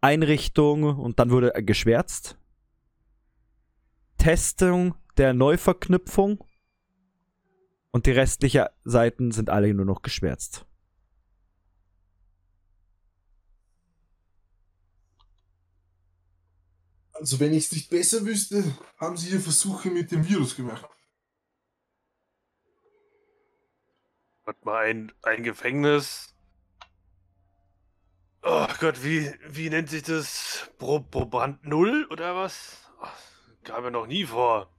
Einrichtung und dann wurde geschwärzt. Testung der Neuverknüpfung und die restlichen Seiten sind alle nur noch geschwärzt. Also, wenn ich es nicht besser wüsste, haben sie hier Versuche mit dem Virus gemacht. Hat mal ein, ein Gefängnis. Oh Gott, wie, wie nennt sich das? Pro, Proband Null oder was? Kam mir noch nie vor.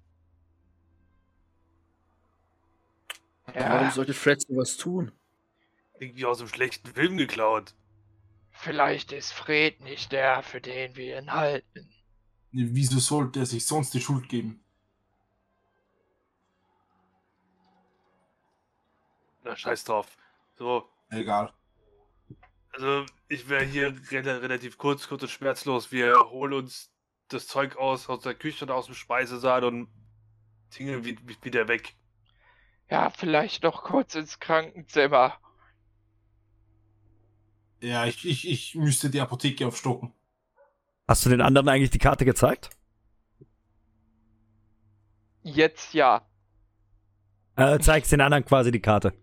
Warum Ja, sollte Fred sowas tun? Irgendwie aus einem schlechten Film geklaut. vielleicht ist Fred nicht der, für den wir ihn halten. Wieso sollte er sich sonst die Schuld geben? Na, scheiß drauf. So, Egal. also ich wäre hier rela- relativ kurz, kurz und schmerzlos. Wir holen uns das Zeug aus, aus der Küche und aus dem Speisesaal und wi- wieder weg. Ja, vielleicht noch kurz ins Krankenzimmer. Ja, ich, ich, ich müsste die Apotheke aufstocken. Hast du den anderen eigentlich die Karte gezeigt? Jetzt ja. Äh, zeigst den anderen quasi die Karte.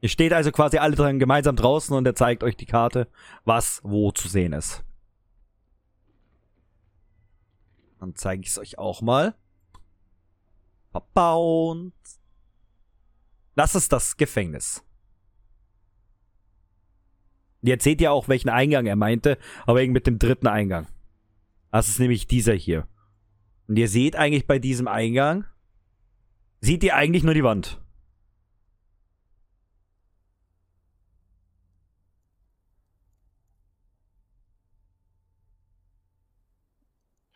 Ihr steht also quasi alle dran gemeinsam draußen und er zeigt euch die Karte, was wo zu sehen ist. Dann zeige ich es euch auch mal. Verbaut. Das ist das Gefängnis. Jetzt seht ihr auch, welchen Eingang er meinte, aber eben mit dem dritten Eingang. Das ist nämlich dieser hier. Und ihr seht eigentlich bei diesem Eingang, seht ihr eigentlich nur die Wand.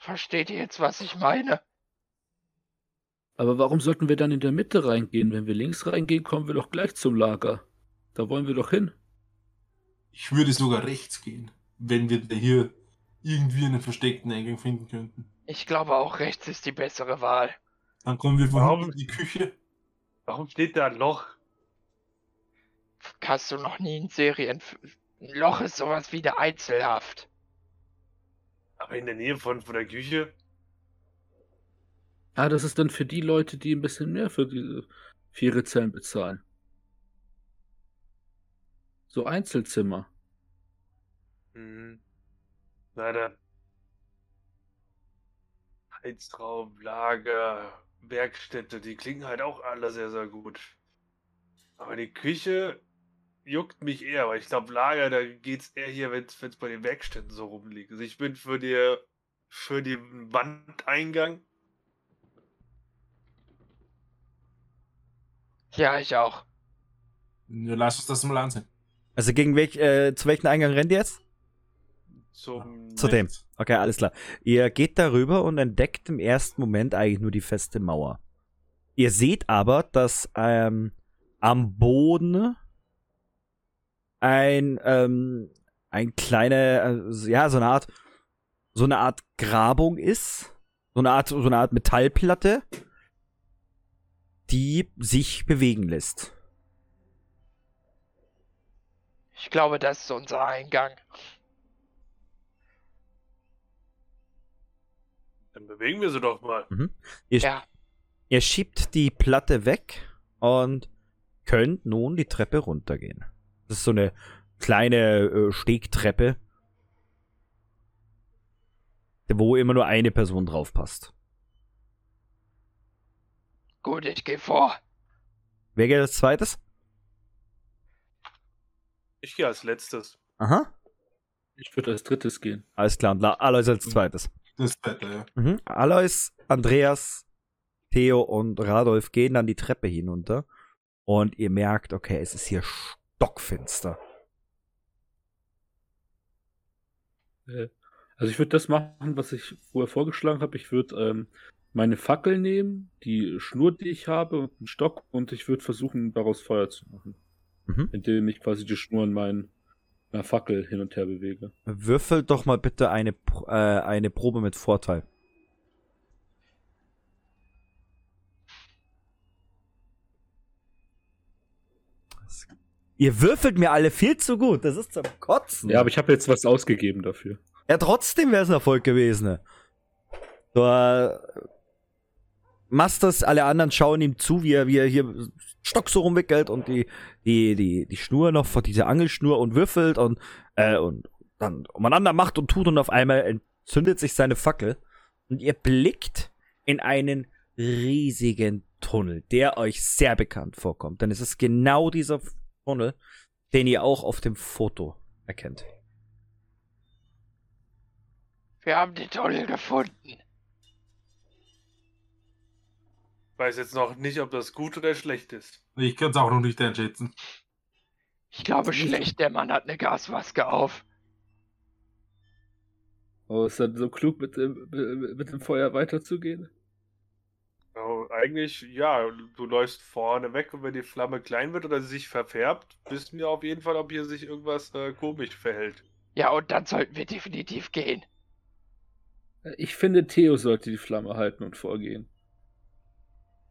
Versteht ihr jetzt, was ich meine? Aber warum sollten wir dann in der Mitte reingehen? Wenn wir links reingehen, kommen wir doch gleich zum Lager. Da wollen wir doch hin. Ich würde sogar rechts gehen, wenn wir hier irgendwie einen versteckten Eingang finden könnten. Ich glaube auch rechts ist die bessere Wahl. Dann kommen wir von Warum? in die Küche. Warum steht da ein Loch? Hast du noch nie in Serien... Ein Loch ist sowas wie eine Einzelhaft. Aber in der Nähe von, von der Küche? Ah, das ist dann für die Leute, die ein bisschen mehr für diese für ihre Zellen bezahlen. So Einzelzimmer. Hm. Leider. Heizraum, Lager, Werkstätte, die klingen halt auch alle sehr, sehr gut. Aber die Küche juckt mich eher, weil ich glaube, Lager, da geht's eher hier, wenn es bei den Werkstätten so rumliegt. Also ich bin für die, für den Wandeingang. Ja, ich auch. Ja, lass uns das mal ansehen. Also gegen welch, äh, zu welchem Eingang rennt ihr jetzt? Zum Zu dem. Okay, alles klar. Ihr geht darüber und entdeckt im ersten Moment eigentlich nur die feste Mauer. Ihr seht aber, dass ähm, am Boden ein ähm, ein kleine, äh, ja, so eine Art, so eine Art Grabung ist, so eine Art, so eine Art Metallplatte, die sich bewegen lässt. Ich glaube, das ist unser Eingang. Dann bewegen wir sie doch mal. Ihr, Ja. ihr schiebt die Platte weg und könnt nun die Treppe runtergehen. Das ist so eine kleine äh, Stegtreppe, wo immer nur eine Person drauf passt. Gut, ich gehe vor. Wer geht als zweites? Ich gehe als letztes. Aha. Ich würde als drittes gehen. Alles klar. Und Alois als zweites. Das ist besser, ja. Mhm. Alois, Andreas, Theo und Radolf gehen dann die Treppe hinunter. Und ihr merkt, okay, es ist hier stockfinster. Äh, Also ich würde das machen, was ich vorher vorgeschlagen habe. Ich würde ähm, meine Fackel nehmen, die Schnur, die ich habe, und einen Stock und ich würde versuchen, daraus Feuer zu machen. Mhm. Indem ich quasi die Schnur in meinen, meiner Fackel hin und her bewege. Würfel doch mal bitte eine, äh, eine Probe mit Vorteil. Ihr würfelt mir alle viel zu gut. Das ist zum Kotzen. Ja, aber ich habe jetzt was ausgegeben dafür. Ja, trotzdem wäre es ein Erfolg gewesen. Du äh, machst das, alle anderen schauen ihm zu, wie er, wie er hier Stock so rumwickelt und die, die, die, die Schnur noch vor diese Angelschnur und würfelt und, äh, und dann umeinander macht und tut und auf einmal entzündet sich seine Fackel und ihr blickt in einen riesigen Tunnel, der euch sehr bekannt vorkommt. Denn es ist genau dieser Tunnel, den ihr auch auf dem Foto erkennt. Wir haben die Tunnel gefunden. Weiß jetzt noch nicht, ob das gut oder schlecht ist. Ich kann es auch noch nicht einschätzen. Ich glaube schlecht, der Mann hat eine Gasmaske auf. Oh, ist dann so klug, mit dem, mit dem Feuer weiterzugehen? Oh, eigentlich, ja, du läufst vorne weg und wenn die Flamme klein wird oder sich verfärbt, wissen wir auf jeden Fall, ob hier sich irgendwas äh, komisch verhält. Ja, und dann sollten wir definitiv gehen. Ich finde, Theo sollte die Flamme halten und vorgehen.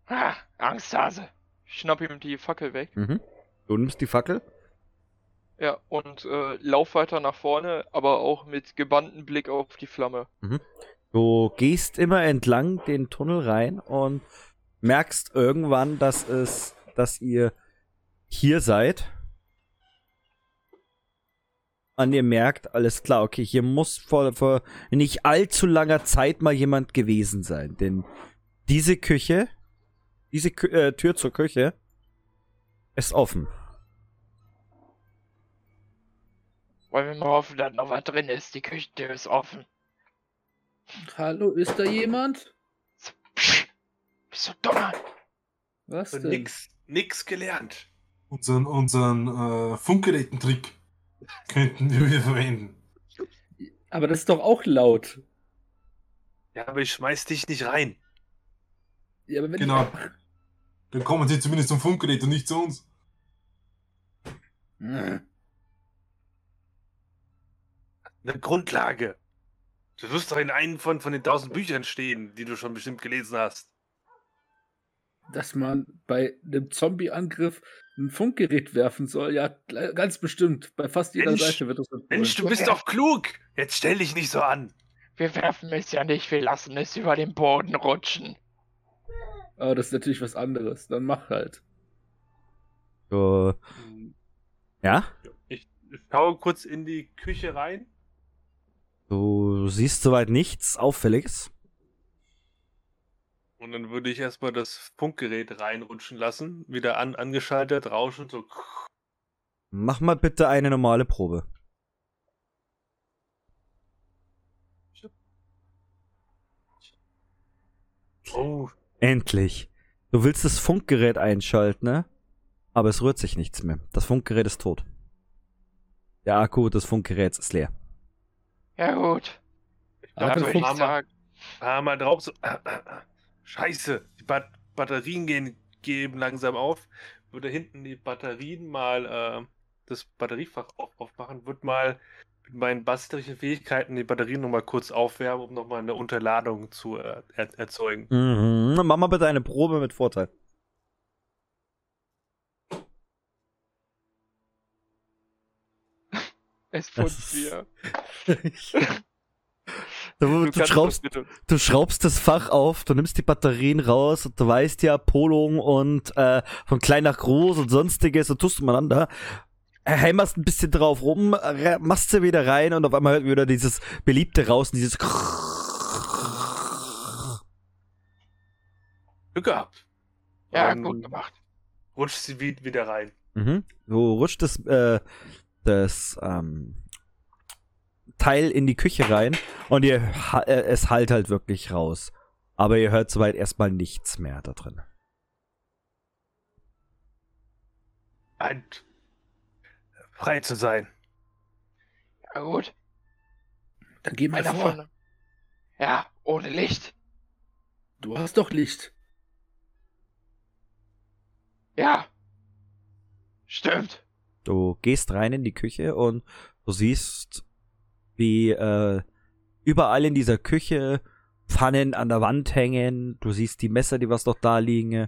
Ah, Angsthase. Schnapp ihm die Fackel weg. Mhm. Du nimmst die Fackel. Ja, und äh, lauf weiter nach vorne, aber auch mit gebannten Blick auf die Flamme. Du gehst immer entlang den Tunnel rein und merkst irgendwann, dass es, dass ihr hier seid. Und ihr merkt, alles klar, okay, hier muss vor, vor nicht allzu langer Zeit mal jemand gewesen sein. Denn diese Küche, diese Kü äh, Tür zur Küche ist offen. Wollen wir mal hoffen, dass noch was drin ist. Die Küchentür ist offen. Hallo, ist da jemand? Bist du dummer? Was denn? nix, nix gelernt. Unseren, unseren äh, Funkgerätentrick könnten wir wieder verwenden. Aber das ist doch auch laut. Ja, aber ich schmeiß dich nicht rein. Ja, aber wenn Genau. Dann kommen sie zumindest zum Funkgerät und nicht zu uns. Ich... Eine Grundlage. Du wirst doch in einem von, von den tausend Büchern stehen, die du schon bestimmt gelesen hast. Dass man bei einem Zombie-Angriff ein Funkgerät werfen soll, ja, ganz bestimmt. Bei fast jeder Mensch, Seite wird das empfohlen. Mensch, du bist doch klug. Jetzt stell dich nicht so an. Wir werfen es ja nicht, wir lassen es über den Boden rutschen. Aber das ist natürlich was anderes. Dann mach halt. Du, ja? Ich schaue kurz in die Küche rein. Du siehst soweit nichts Auffälliges. Und dann würde ich erstmal das Funkgerät reinrutschen lassen. Wieder an, angeschaltet, rauschen, so. Mach mal bitte eine normale Probe. Oh, Endlich. Du willst das Funkgerät einschalten, ne? Aber es rührt sich nichts mehr. Das Funkgerät ist tot. Der Akku des Funkgeräts ist leer. Ja gut, das würde ich sagen, ah, mal drauf, so. Ah, ah, ah. Scheiße, die Bat Batterien gehen, geben langsam auf. Würde hinten die Batterien mal äh, das Batteriefach auf, aufmachen, würde mal mit meinen bastelischen Fähigkeiten die Batterien nochmal kurz aufwärmen, um nochmal eine Unterladung zu äh, er erzeugen. Mhm. Mach mal bitte eine Probe mit Vorteil. Es ist- wieder. Du, Du schraubst, du schraubst das Fach auf, du nimmst die Batterien raus und du weißt ja, Polung und äh, von klein nach groß und sonstiges und tust umeinander. Äh, Hämmerst ein bisschen drauf rum, äh, machst sie wieder rein und auf einmal hört wieder dieses beliebte raus, dieses Glück gehabt. ja gut gemacht. Rutscht sie wie- wieder rein. Mhm. Du rutscht das, äh, das ähm, Teil in die Küche rein und ihr äh, es halt halt wirklich raus. Aber ihr hört soweit erstmal nichts mehr da drin. Halt. Frei zu sein. Ja gut, Dann geh mal einer vor. von... Ja, ohne Licht. Du hast doch Licht. Ja. Stimmt. Du gehst rein in die Küche und du siehst, wie äh, überall in dieser Küche Pfannen an der Wand hängen. Du siehst die Messer, die was noch da liegen.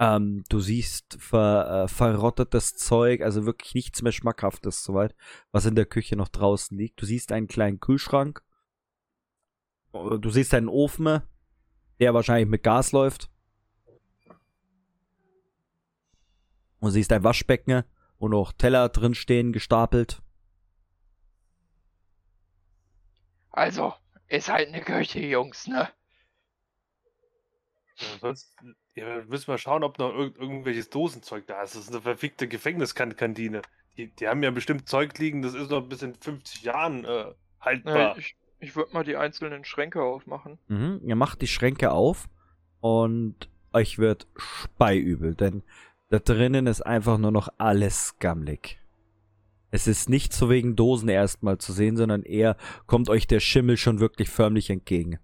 Ähm, du siehst ver, äh, verrottetes Zeug, also wirklich nichts mehr Schmackhaftes soweit, was in der Küche noch draußen liegt. Du siehst einen kleinen Kühlschrank. Äh, Du siehst einen Ofen, der wahrscheinlich mit Gas läuft. Und siehst ein Waschbecken, wo noch Teller drin stehen, gestapelt. Also, ist halt eine Küche, Jungs, ne? Ansonsten ja, müssen wir schauen, ob noch irgend irgendwelches Dosenzeug da ist. Das ist eine verfickte Gefängniskantine. Die, die haben ja bestimmt Zeug liegen, das ist noch bis in 50 Jahren äh, haltbar. Nee, ich ich würde mal die einzelnen Schränke aufmachen. Mhm. Ihr macht die Schränke auf und euch wird speiübel, denn da drinnen ist einfach nur noch alles gammelig. Es ist nicht so wegen Dosen erstmal zu sehen, sondern eher kommt euch der Schimmel schon wirklich förmlich entgegen.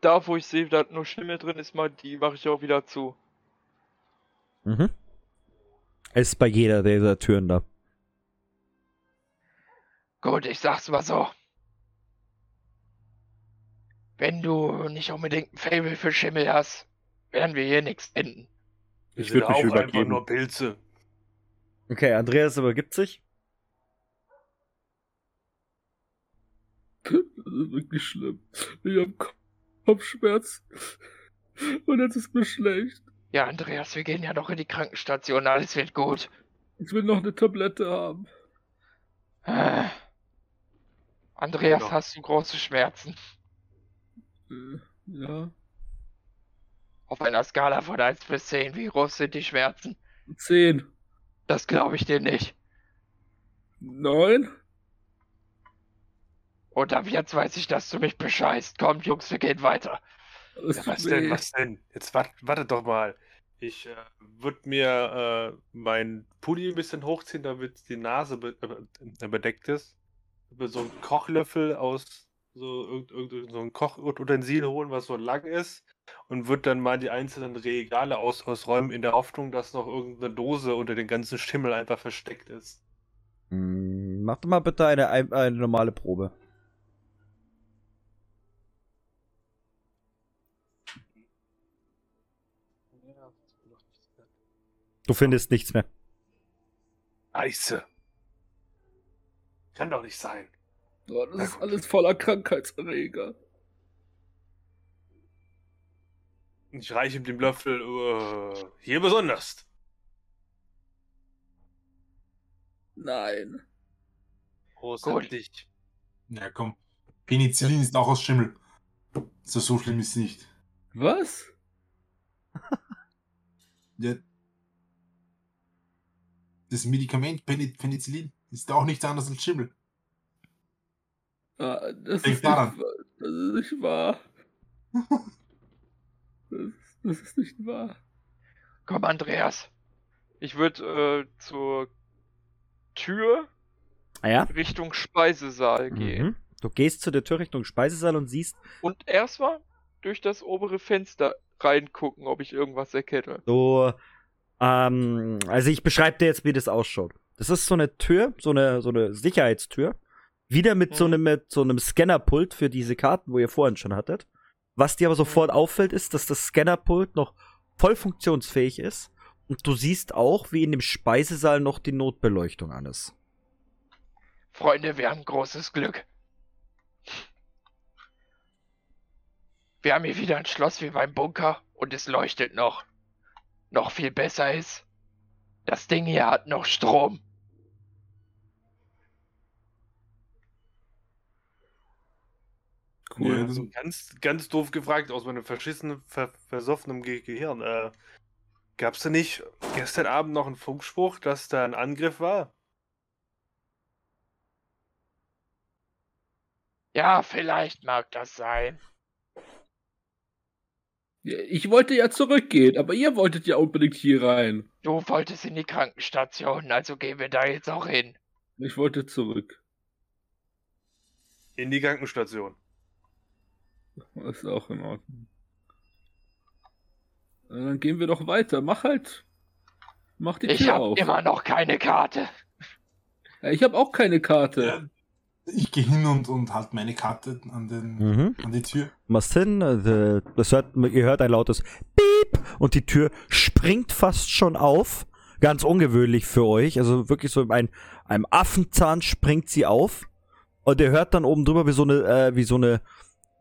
da, wo ich sehe, da nur Schimmel drin ist, mal die mache ich auch wieder zu. Mhm. Ist bei jeder dieser Türen da. Gut, ich sag's mal so. Wenn du nicht unbedingt ein Fable für Schimmel hast, werden wir hier nichts finden. Wir Ich sind würd mich auch einfach übergeben. nur Pilze. Okay, Andreas übergibt sich. Das ist wirklich schlimm. Ich hab Ko- Kopfschmerz. Und jetzt ist mir schlecht. Ja, Andreas, wir gehen ja noch in die Krankenstation, alles wird gut. Ich will noch eine Tablette haben. Äh. Andreas, Noch. hast du große Schmerzen? Äh, Ja. Auf einer Skala von 1 bis 10, wie groß sind die Schmerzen? Zehn. Das glaube ich dir nicht. Neun. Und ab jetzt weiß ich, dass du mich bescheißt. Komm, Jungs, wir gehen weiter. Ja, was denn, was denn? Jetzt wart, wartet doch mal. Ich äh, würde mir äh, meinen Pulli ein bisschen hochziehen, damit die Nase be äh, bedeckt ist. Mir so einen Kochlöffel aus so irgend, irgend, so ein Kochutensil holen, was so lang ist. Und würde dann mal die einzelnen Regale aus, ausräumen, in der Hoffnung, dass noch irgendeine Dose unter den ganzen Schimmel einfach versteckt ist. Hm, mach doch mal bitte eine, ein- eine normale Probe. Du findest nichts mehr. Scheiße. Kann doch nicht sein. Das ist alles voller Krankheitserreger. Ich reiche ihm den Löffel äh, hier besonders. Nein. Großartig. Ja, komm. Penicillin ist auch aus Schimmel. So, so schlimm ist es nicht. Was? Ja. Das Medikament Peni- Penicillin ist auch nichts anderes als Schimmel. Ah, das, Denk ist nicht, daran. das ist nicht wahr. Das, das ist nicht wahr. Komm, Andreas. Ich würde äh, zur Tür Ah ja? Richtung Speisesaal gehen. Mhm. Du gehst zu der Tür Richtung Speisesaal und siehst Und erstmal durch das obere Fenster reingucken, ob ich irgendwas erkenne. so, ähm, also ich beschreibe dir jetzt, wie das ausschaut. Das ist so eine Tür, so eine, so eine Sicherheitstür. Wieder mit so Mhm. einem, mit so einem Scannerpult für diese Karten, wo ihr vorhin schon hattet. Was dir aber sofort auffällt, ist, dass das Scannerpult noch voll funktionsfähig ist. Und du siehst auch, wie in dem Speisesaal noch die Notbeleuchtung an ist. Freunde, wir haben großes Glück. Wir haben hier wieder ein Schloss wie beim Bunker und es leuchtet noch. Noch viel besser ist, das Ding hier hat noch Strom. Cool. das- Also ganz, ganz doof gefragt, aus meinem verschissenen, ver versoffenen Ge Gehirn. Äh, Gab's da nicht gestern Abend noch einen Funkspruch, dass da ein Angriff war? Ja, vielleicht mag das sein. Ja, Ich wollte ja zurückgehen, aber ihr wolltet ja unbedingt hier rein. Du wolltest in die Krankenstation, also gehen wir da jetzt auch hin. Ich wollte zurück. In die Krankenstation. Ist auch in Ordnung. Dann gehen wir doch weiter. Mach halt. Mach die Ich Tür habe auf. immer noch keine Karte. Ja, Ich habe auch keine Karte. Ja, ich gehe hin und, und halt meine Karte an, den, Mhm. an die Tür. machst hin, äh, das hört, ihr hört ein lautes Piep und die Tür springt fast schon auf. Ganz ungewöhnlich für euch. Also wirklich so ein, einem Affenzahn springt sie auf. Und ihr hört dann oben drüber wie so eine, äh, wie so eine,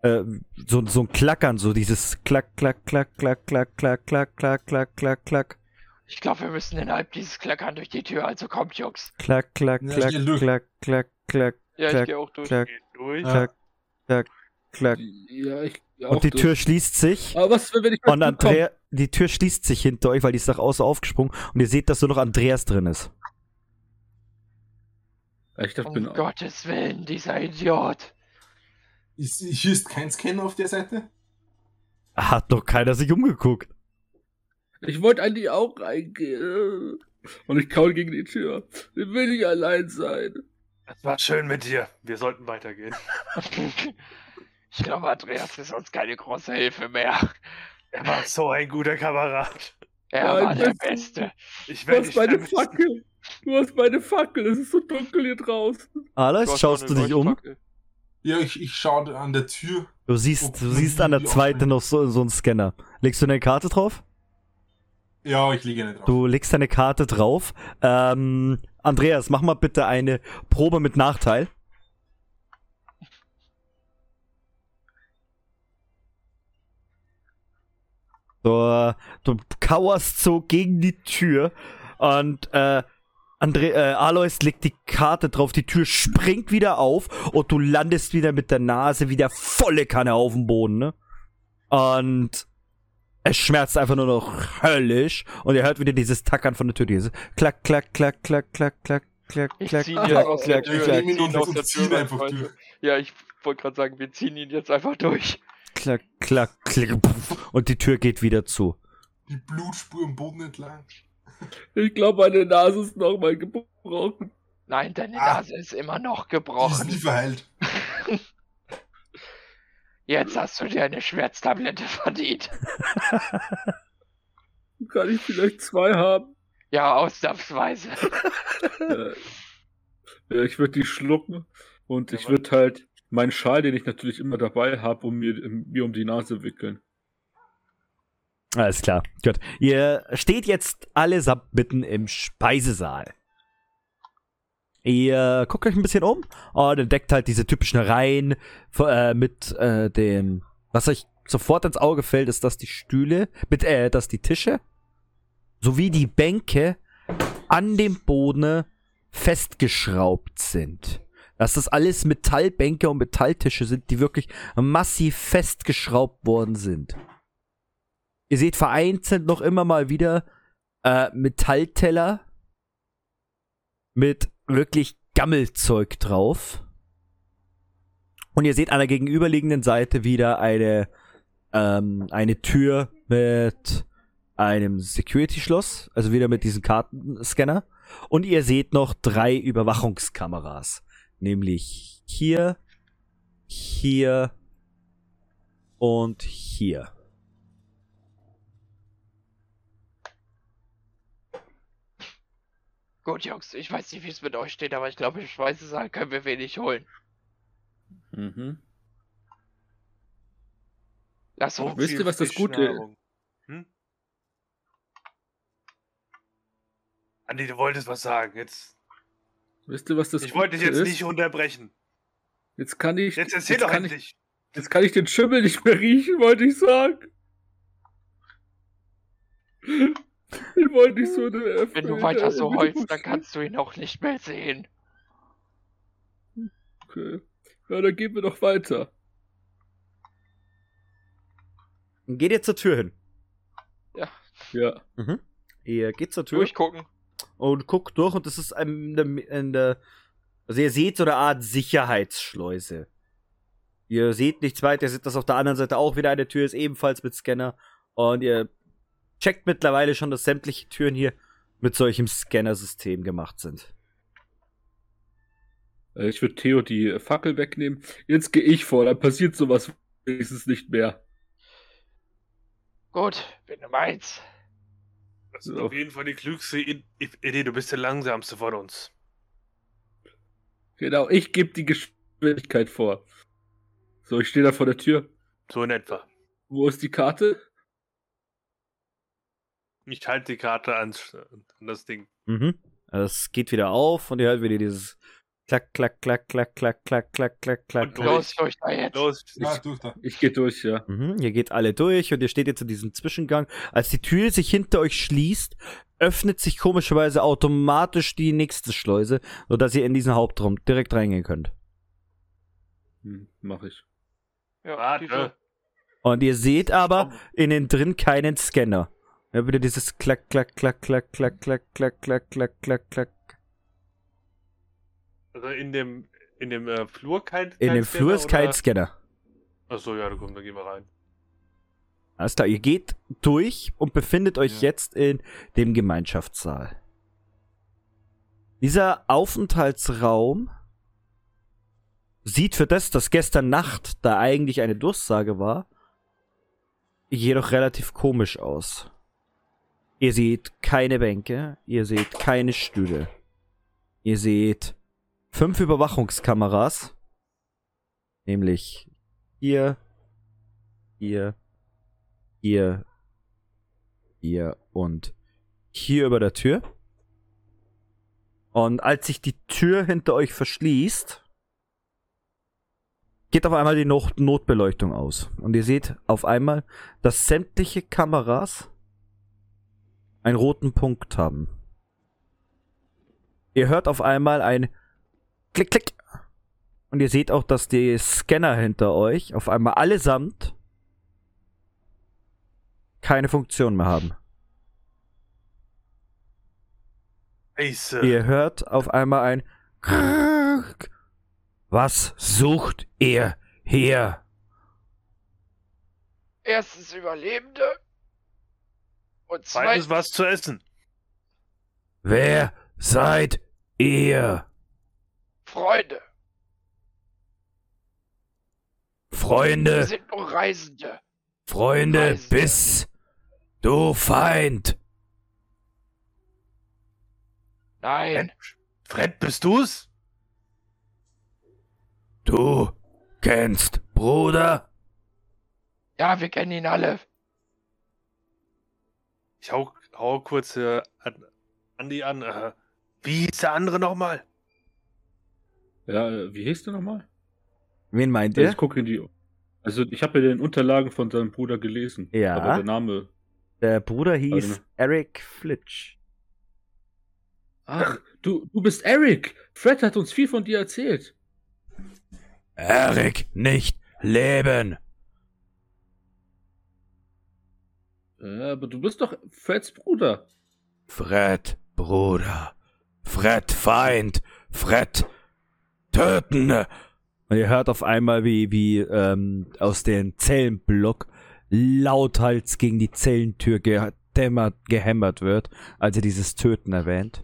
äh, so, so ein Klackern, so dieses Klack, Klack, Klack, Klack, Klack, Klack, Klack, Klack, Klack, Klack, Klack, Ich glaube, wir müssen innerhalb dieses Klackern durch die Tür, also kommt, Jungs. Klack, Klack, Klack. Klack, Klack, Klack, Ja, Klack, ich gehe auch durch. Klack. Klack, Klack, Klack. Ja, ich Und die durch. Tür schließt sich. Aber was, wenn ich Und Andrea, die Tür schließt sich hinter euch, weil die ist nach außen aufgesprungen und ihr seht, dass nur noch Andreas drin ist. Ich dachte, Um bin Gottes Willen, dieser Idiot. Ist, hier ist kein Scanner auf der Seite? Hat doch keiner sich umgeguckt. Ich wollte eigentlich auch reingehen. Und ich kaue gegen die Tür. Ich will nicht allein sein. Das war schön mit dir. Wir sollten weitergehen. Ich glaube, Andreas ist uns keine große Hilfe mehr. Er war so ein guter Kamerad. Er Nein, war der Beste. Ich Du werde hast meine Fackel. Du hast meine Fackel. Es ist so dunkel hier draußen. Hast schaust du dich um? Leuchtfackel. Ja, ich, ich schaue an der Tür. Du siehst, du siehst an der zweiten noch so, so einen Scanner. Legst du eine Karte drauf? Ja, ich lege eine drauf. Du legst deine Karte drauf. Ähm, Andreas, mach mal bitte eine Probe mit Nachteil. Du, du kauerst so gegen die Tür und äh, Andre, äh, Alois legt die Karte drauf, die Tür springt wieder auf und du landest wieder mit der Nase wieder volle Kanne auf dem Boden, ne? Und es schmerzt einfach nur noch höllisch und ihr hört wieder dieses Tackern von der Tür, dieses klack, klack, klack, klack, klack, klack, klack, Ich klack, klack, klack, Ja, Tür. ich klack, einfach Leute. durch. Ja, ich wollte gerade sagen, wir ziehen ihn jetzt einfach durch. klack, klack, klack, und die Tür geht wieder zu. Die Blutspur am Boden entlang. Ich glaube, meine Nase ist nochmal gebrochen. Nein, deine Ah. Nase ist immer noch Die ist gebrochen. nie verheilt. Jetzt hast du dir eine Schmerztablette verdient. Kann ich vielleicht zwei haben? Ja, ausnahmsweise. Ja, ich würde die schlucken und Ja, ich würde halt meinen Schal, den ich natürlich immer dabei habe, um mir, mir um die Nase wickeln. Alles klar, gut. Ihr steht jetzt allesamt mitten im Speisesaal. Ihr guckt euch ein bisschen um und entdeckt halt diese typischen Reihen äh, mit äh, dem, was euch sofort ins Auge fällt, ist, dass die Stühle, mit, äh, dass die Tische sowie die Bänke an dem Boden festgeschraubt sind. Dass das alles Metallbänke und Metalltische sind, die wirklich massiv festgeschraubt worden sind. Ihr seht vereinzelt noch immer mal wieder äh, Metallteller mit wirklich Gammelzeug drauf. Und ihr seht an der gegenüberliegenden Seite wieder eine, ähm, eine Tür mit einem Security-Schloss, also wieder mit diesem Kartenscanner. Und ihr seht noch drei Überwachungskameras. Nämlich hier, hier und hier. Gut, Jungs, ich weiß nicht, wie es mit euch steht, aber ich glaube, im Speisesaal können wir wenig holen. Mhm. Lass uns. Wisst ihr, was das Gute- Fischnahrung. Hm? Andi, du wolltest was sagen. Jetzt, Wisst ihr, was das ich wollte dich jetzt ist? nicht unterbrechen. Jetzt kann ich. Jetzt erzähl jetzt doch kann ich, endlich. jetzt kann ich den Schimmel nicht mehr riechen, wollte ich sagen. Ich wollte nicht so eine. Wenn du weiter so heulst, dann kannst du ihn auch nicht mehr sehen. Okay. Ja, dann gehen wir doch weiter. Geht ihr zur Tür hin. Ja. Mhm. Ihr geht zur Tür Durchgucken. und guckt durch und das ist in der, in der also ihr seht so eine Art Sicherheitsschleuse. Ihr seht nichts weiter, ihr seht, dass auf der anderen Seite auch wieder eine Tür ist, ebenfalls mit Scanner. Und ihr checkt mittlerweile schon, dass sämtliche Türen hier mit solchem Scannersystem gemacht sind. Äh, Ich würde Theo die Fackel wegnehmen. Jetzt gehe ich vor, dann passiert sowas wenigstens nicht mehr. Gut, wenn du meinst. Das ist So. auf jeden Fall die klügste Idee. Du bist der langsamste von uns. Genau, ich gebe die Geschwindigkeit vor. So, ich stehe da vor der Tür. So in etwa. Wo ist die Karte? Ich halte die Karte an das Ding. Mhm. Also es geht wieder auf und ihr hört wieder dieses Klack, klack, klack, klack, klack, klack, klack, klack, klack. Los, durch da jetzt. Los, Ja, durch da. Ich gehe durch, ja. Mhm, ihr geht alle durch und ihr steht jetzt in diesem Zwischengang. Als die Tür sich hinter euch schließt, öffnet sich komischerweise automatisch die nächste Schleuse, sodass ihr in diesen Hauptraum direkt reingehen könnt. Hm, mach ich. Ja, Warte. Und ihr seht aber innen drin keinen Scanner. Ja, wieder dieses Klack, Klack, Klack, Klack, Klack, Klack, Klack, Klack, Klack, Klack, Klack. Also in dem, in dem äh, Flur kein. In kein dem Flur ist kein Scanner. Achso, ja, komm, dann gehen wir rein. Alles klar, ihr geht durch und befindet euch Ja. jetzt in dem Gemeinschaftssaal. Dieser Aufenthaltsraum sieht für das, dass gestern Nacht da eigentlich eine Durchsage war, jedoch relativ komisch aus. Ihr seht keine Bänke, ihr seht keine Stühle. Ihr seht fünf Überwachungskameras, nämlich hier, hier, hier, hier und hier über der Tür. Und als sich die Tür hinter euch verschließt, geht auf einmal die Not Notbeleuchtung aus. Und ihr seht auf einmal, dass sämtliche Kameras einen roten Punkt haben. Ihr hört auf einmal ein Klick, Klick. Und ihr seht auch, dass die Scanner hinter euch auf einmal allesamt keine Funktion mehr haben. Scheiße. Ihr hört auf einmal ein Krrrk. Was sucht ihr hier? Erstens Überlebende. Und Zweitens was zu essen. Wer seid ihr? Freunde. Wir Freunde, sind nur Reisende. Freunde, Reisende. bis du Feind. Nein. Fred, bist du's? Du kennst Bruder? Ja, wir kennen ihn alle. Ich hau, hau kurz äh, an, Andi an. Äh, wie hieß der andere nochmal? Ja, äh, wie hieß der nochmal? Wen meint Also ihr? ich gucke in die. Also ich habe ja den Unterlagen von seinem Bruder gelesen. Ja. Aber der Name. Der Bruder hieß Warte Eric Flitch. Ach, du, du bist Eric. Fred hat uns viel von dir erzählt. Eric nicht leben. Ja, aber du bist doch Freds Bruder. Fred, Bruder. Fred, Feind. Fred, töten. Und ihr hört auf einmal, wie, wie ähm, aus dem Zellenblock lauthals gegen die Zellentür gehämmert, gehämmert wird, als er dieses Töten erwähnt.